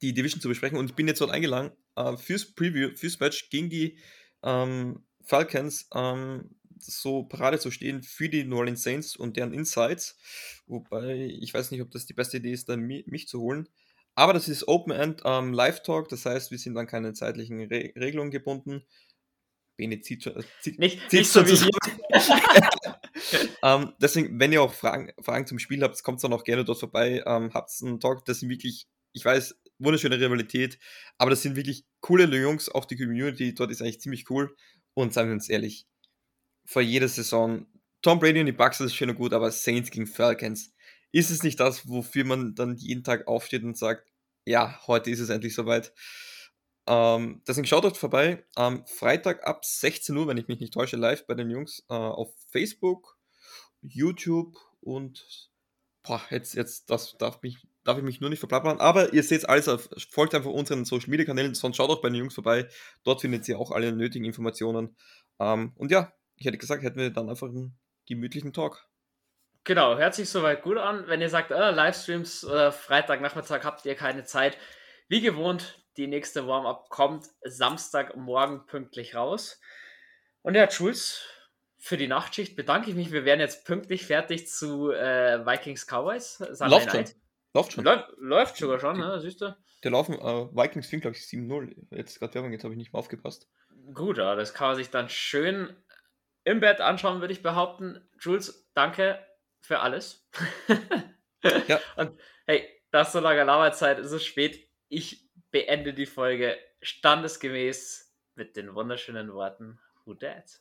die Division zu besprechen und ich bin jetzt dort eingeladen äh, fürs Preview, fürs Match gegen die ähm, Falcons ähm, so Parade zu stehen für die New Orleans Saints und deren Insights. Wobei ich weiß nicht, ob das die beste Idee ist, dann mich zu holen. Aber das ist Open End ähm, Live Talk, das heißt, wir sind an keine zeitlichen Re Regelungen gebunden. Bene zieht schon, zieht, nicht, zieht nicht so zusammen. ähm, deswegen, wenn ihr auch Fragen, Fragen zum Spiel habt, kommt dann auch gerne dort vorbei. Ähm, habt einen Talk, das sind wirklich, ich weiß, wunderschöne Rivalität. Aber das sind wirklich coole Jungs, auch die Community dort ist eigentlich ziemlich cool. Und sagen wir uns ehrlich, vor jeder Saison, Tom Brady und die Bucks das ist schön und gut, aber Saints gegen Falcons, ist es nicht das, wofür man dann jeden Tag aufsteht und sagt, ja, heute ist es endlich soweit. Ähm, deswegen schaut dort vorbei. Am Freitag ab 16 Uhr, wenn ich mich nicht täusche, live bei den Jungs äh, auf Facebook, YouTube und boah, jetzt, jetzt das darf, mich, darf ich mich nur nicht verplappern. Aber ihr seht alles, auf, folgt einfach unseren Social Media Kanälen, sonst schaut auch bei den Jungs vorbei. Dort findet ihr auch alle nötigen Informationen. Ähm, und ja, ich hätte gesagt, hätten wir dann einfach einen gemütlichen Talk. Genau, hört sich soweit gut an. Wenn ihr sagt, äh, Livestreams oder Freitagnachmittag habt ihr keine Zeit, wie gewohnt, die nächste Warm-up kommt Samstagmorgen pünktlich raus. Und ja, Jules, für die Nachtschicht bedanke ich mich. Wir werden jetzt pünktlich fertig zu äh, Vikings Cowboys. Läuft schon. Läuft schon. Läuft, läuft sogar schon, ne? siehst du? Der laufen, äh, Vikings führen, glaube ich, 7-0. Jetzt gerade Werbung, jetzt habe ich nicht mehr aufgepasst. Gut, aber das kann man sich dann schön im Bett anschauen, würde ich behaupten. Jules, danke für alles. ja. Und hey, das ist so lange Arbeitszeit, es ist spät. Ich beende die Folge standesgemäß mit den wunderschönen Worten Who Dat?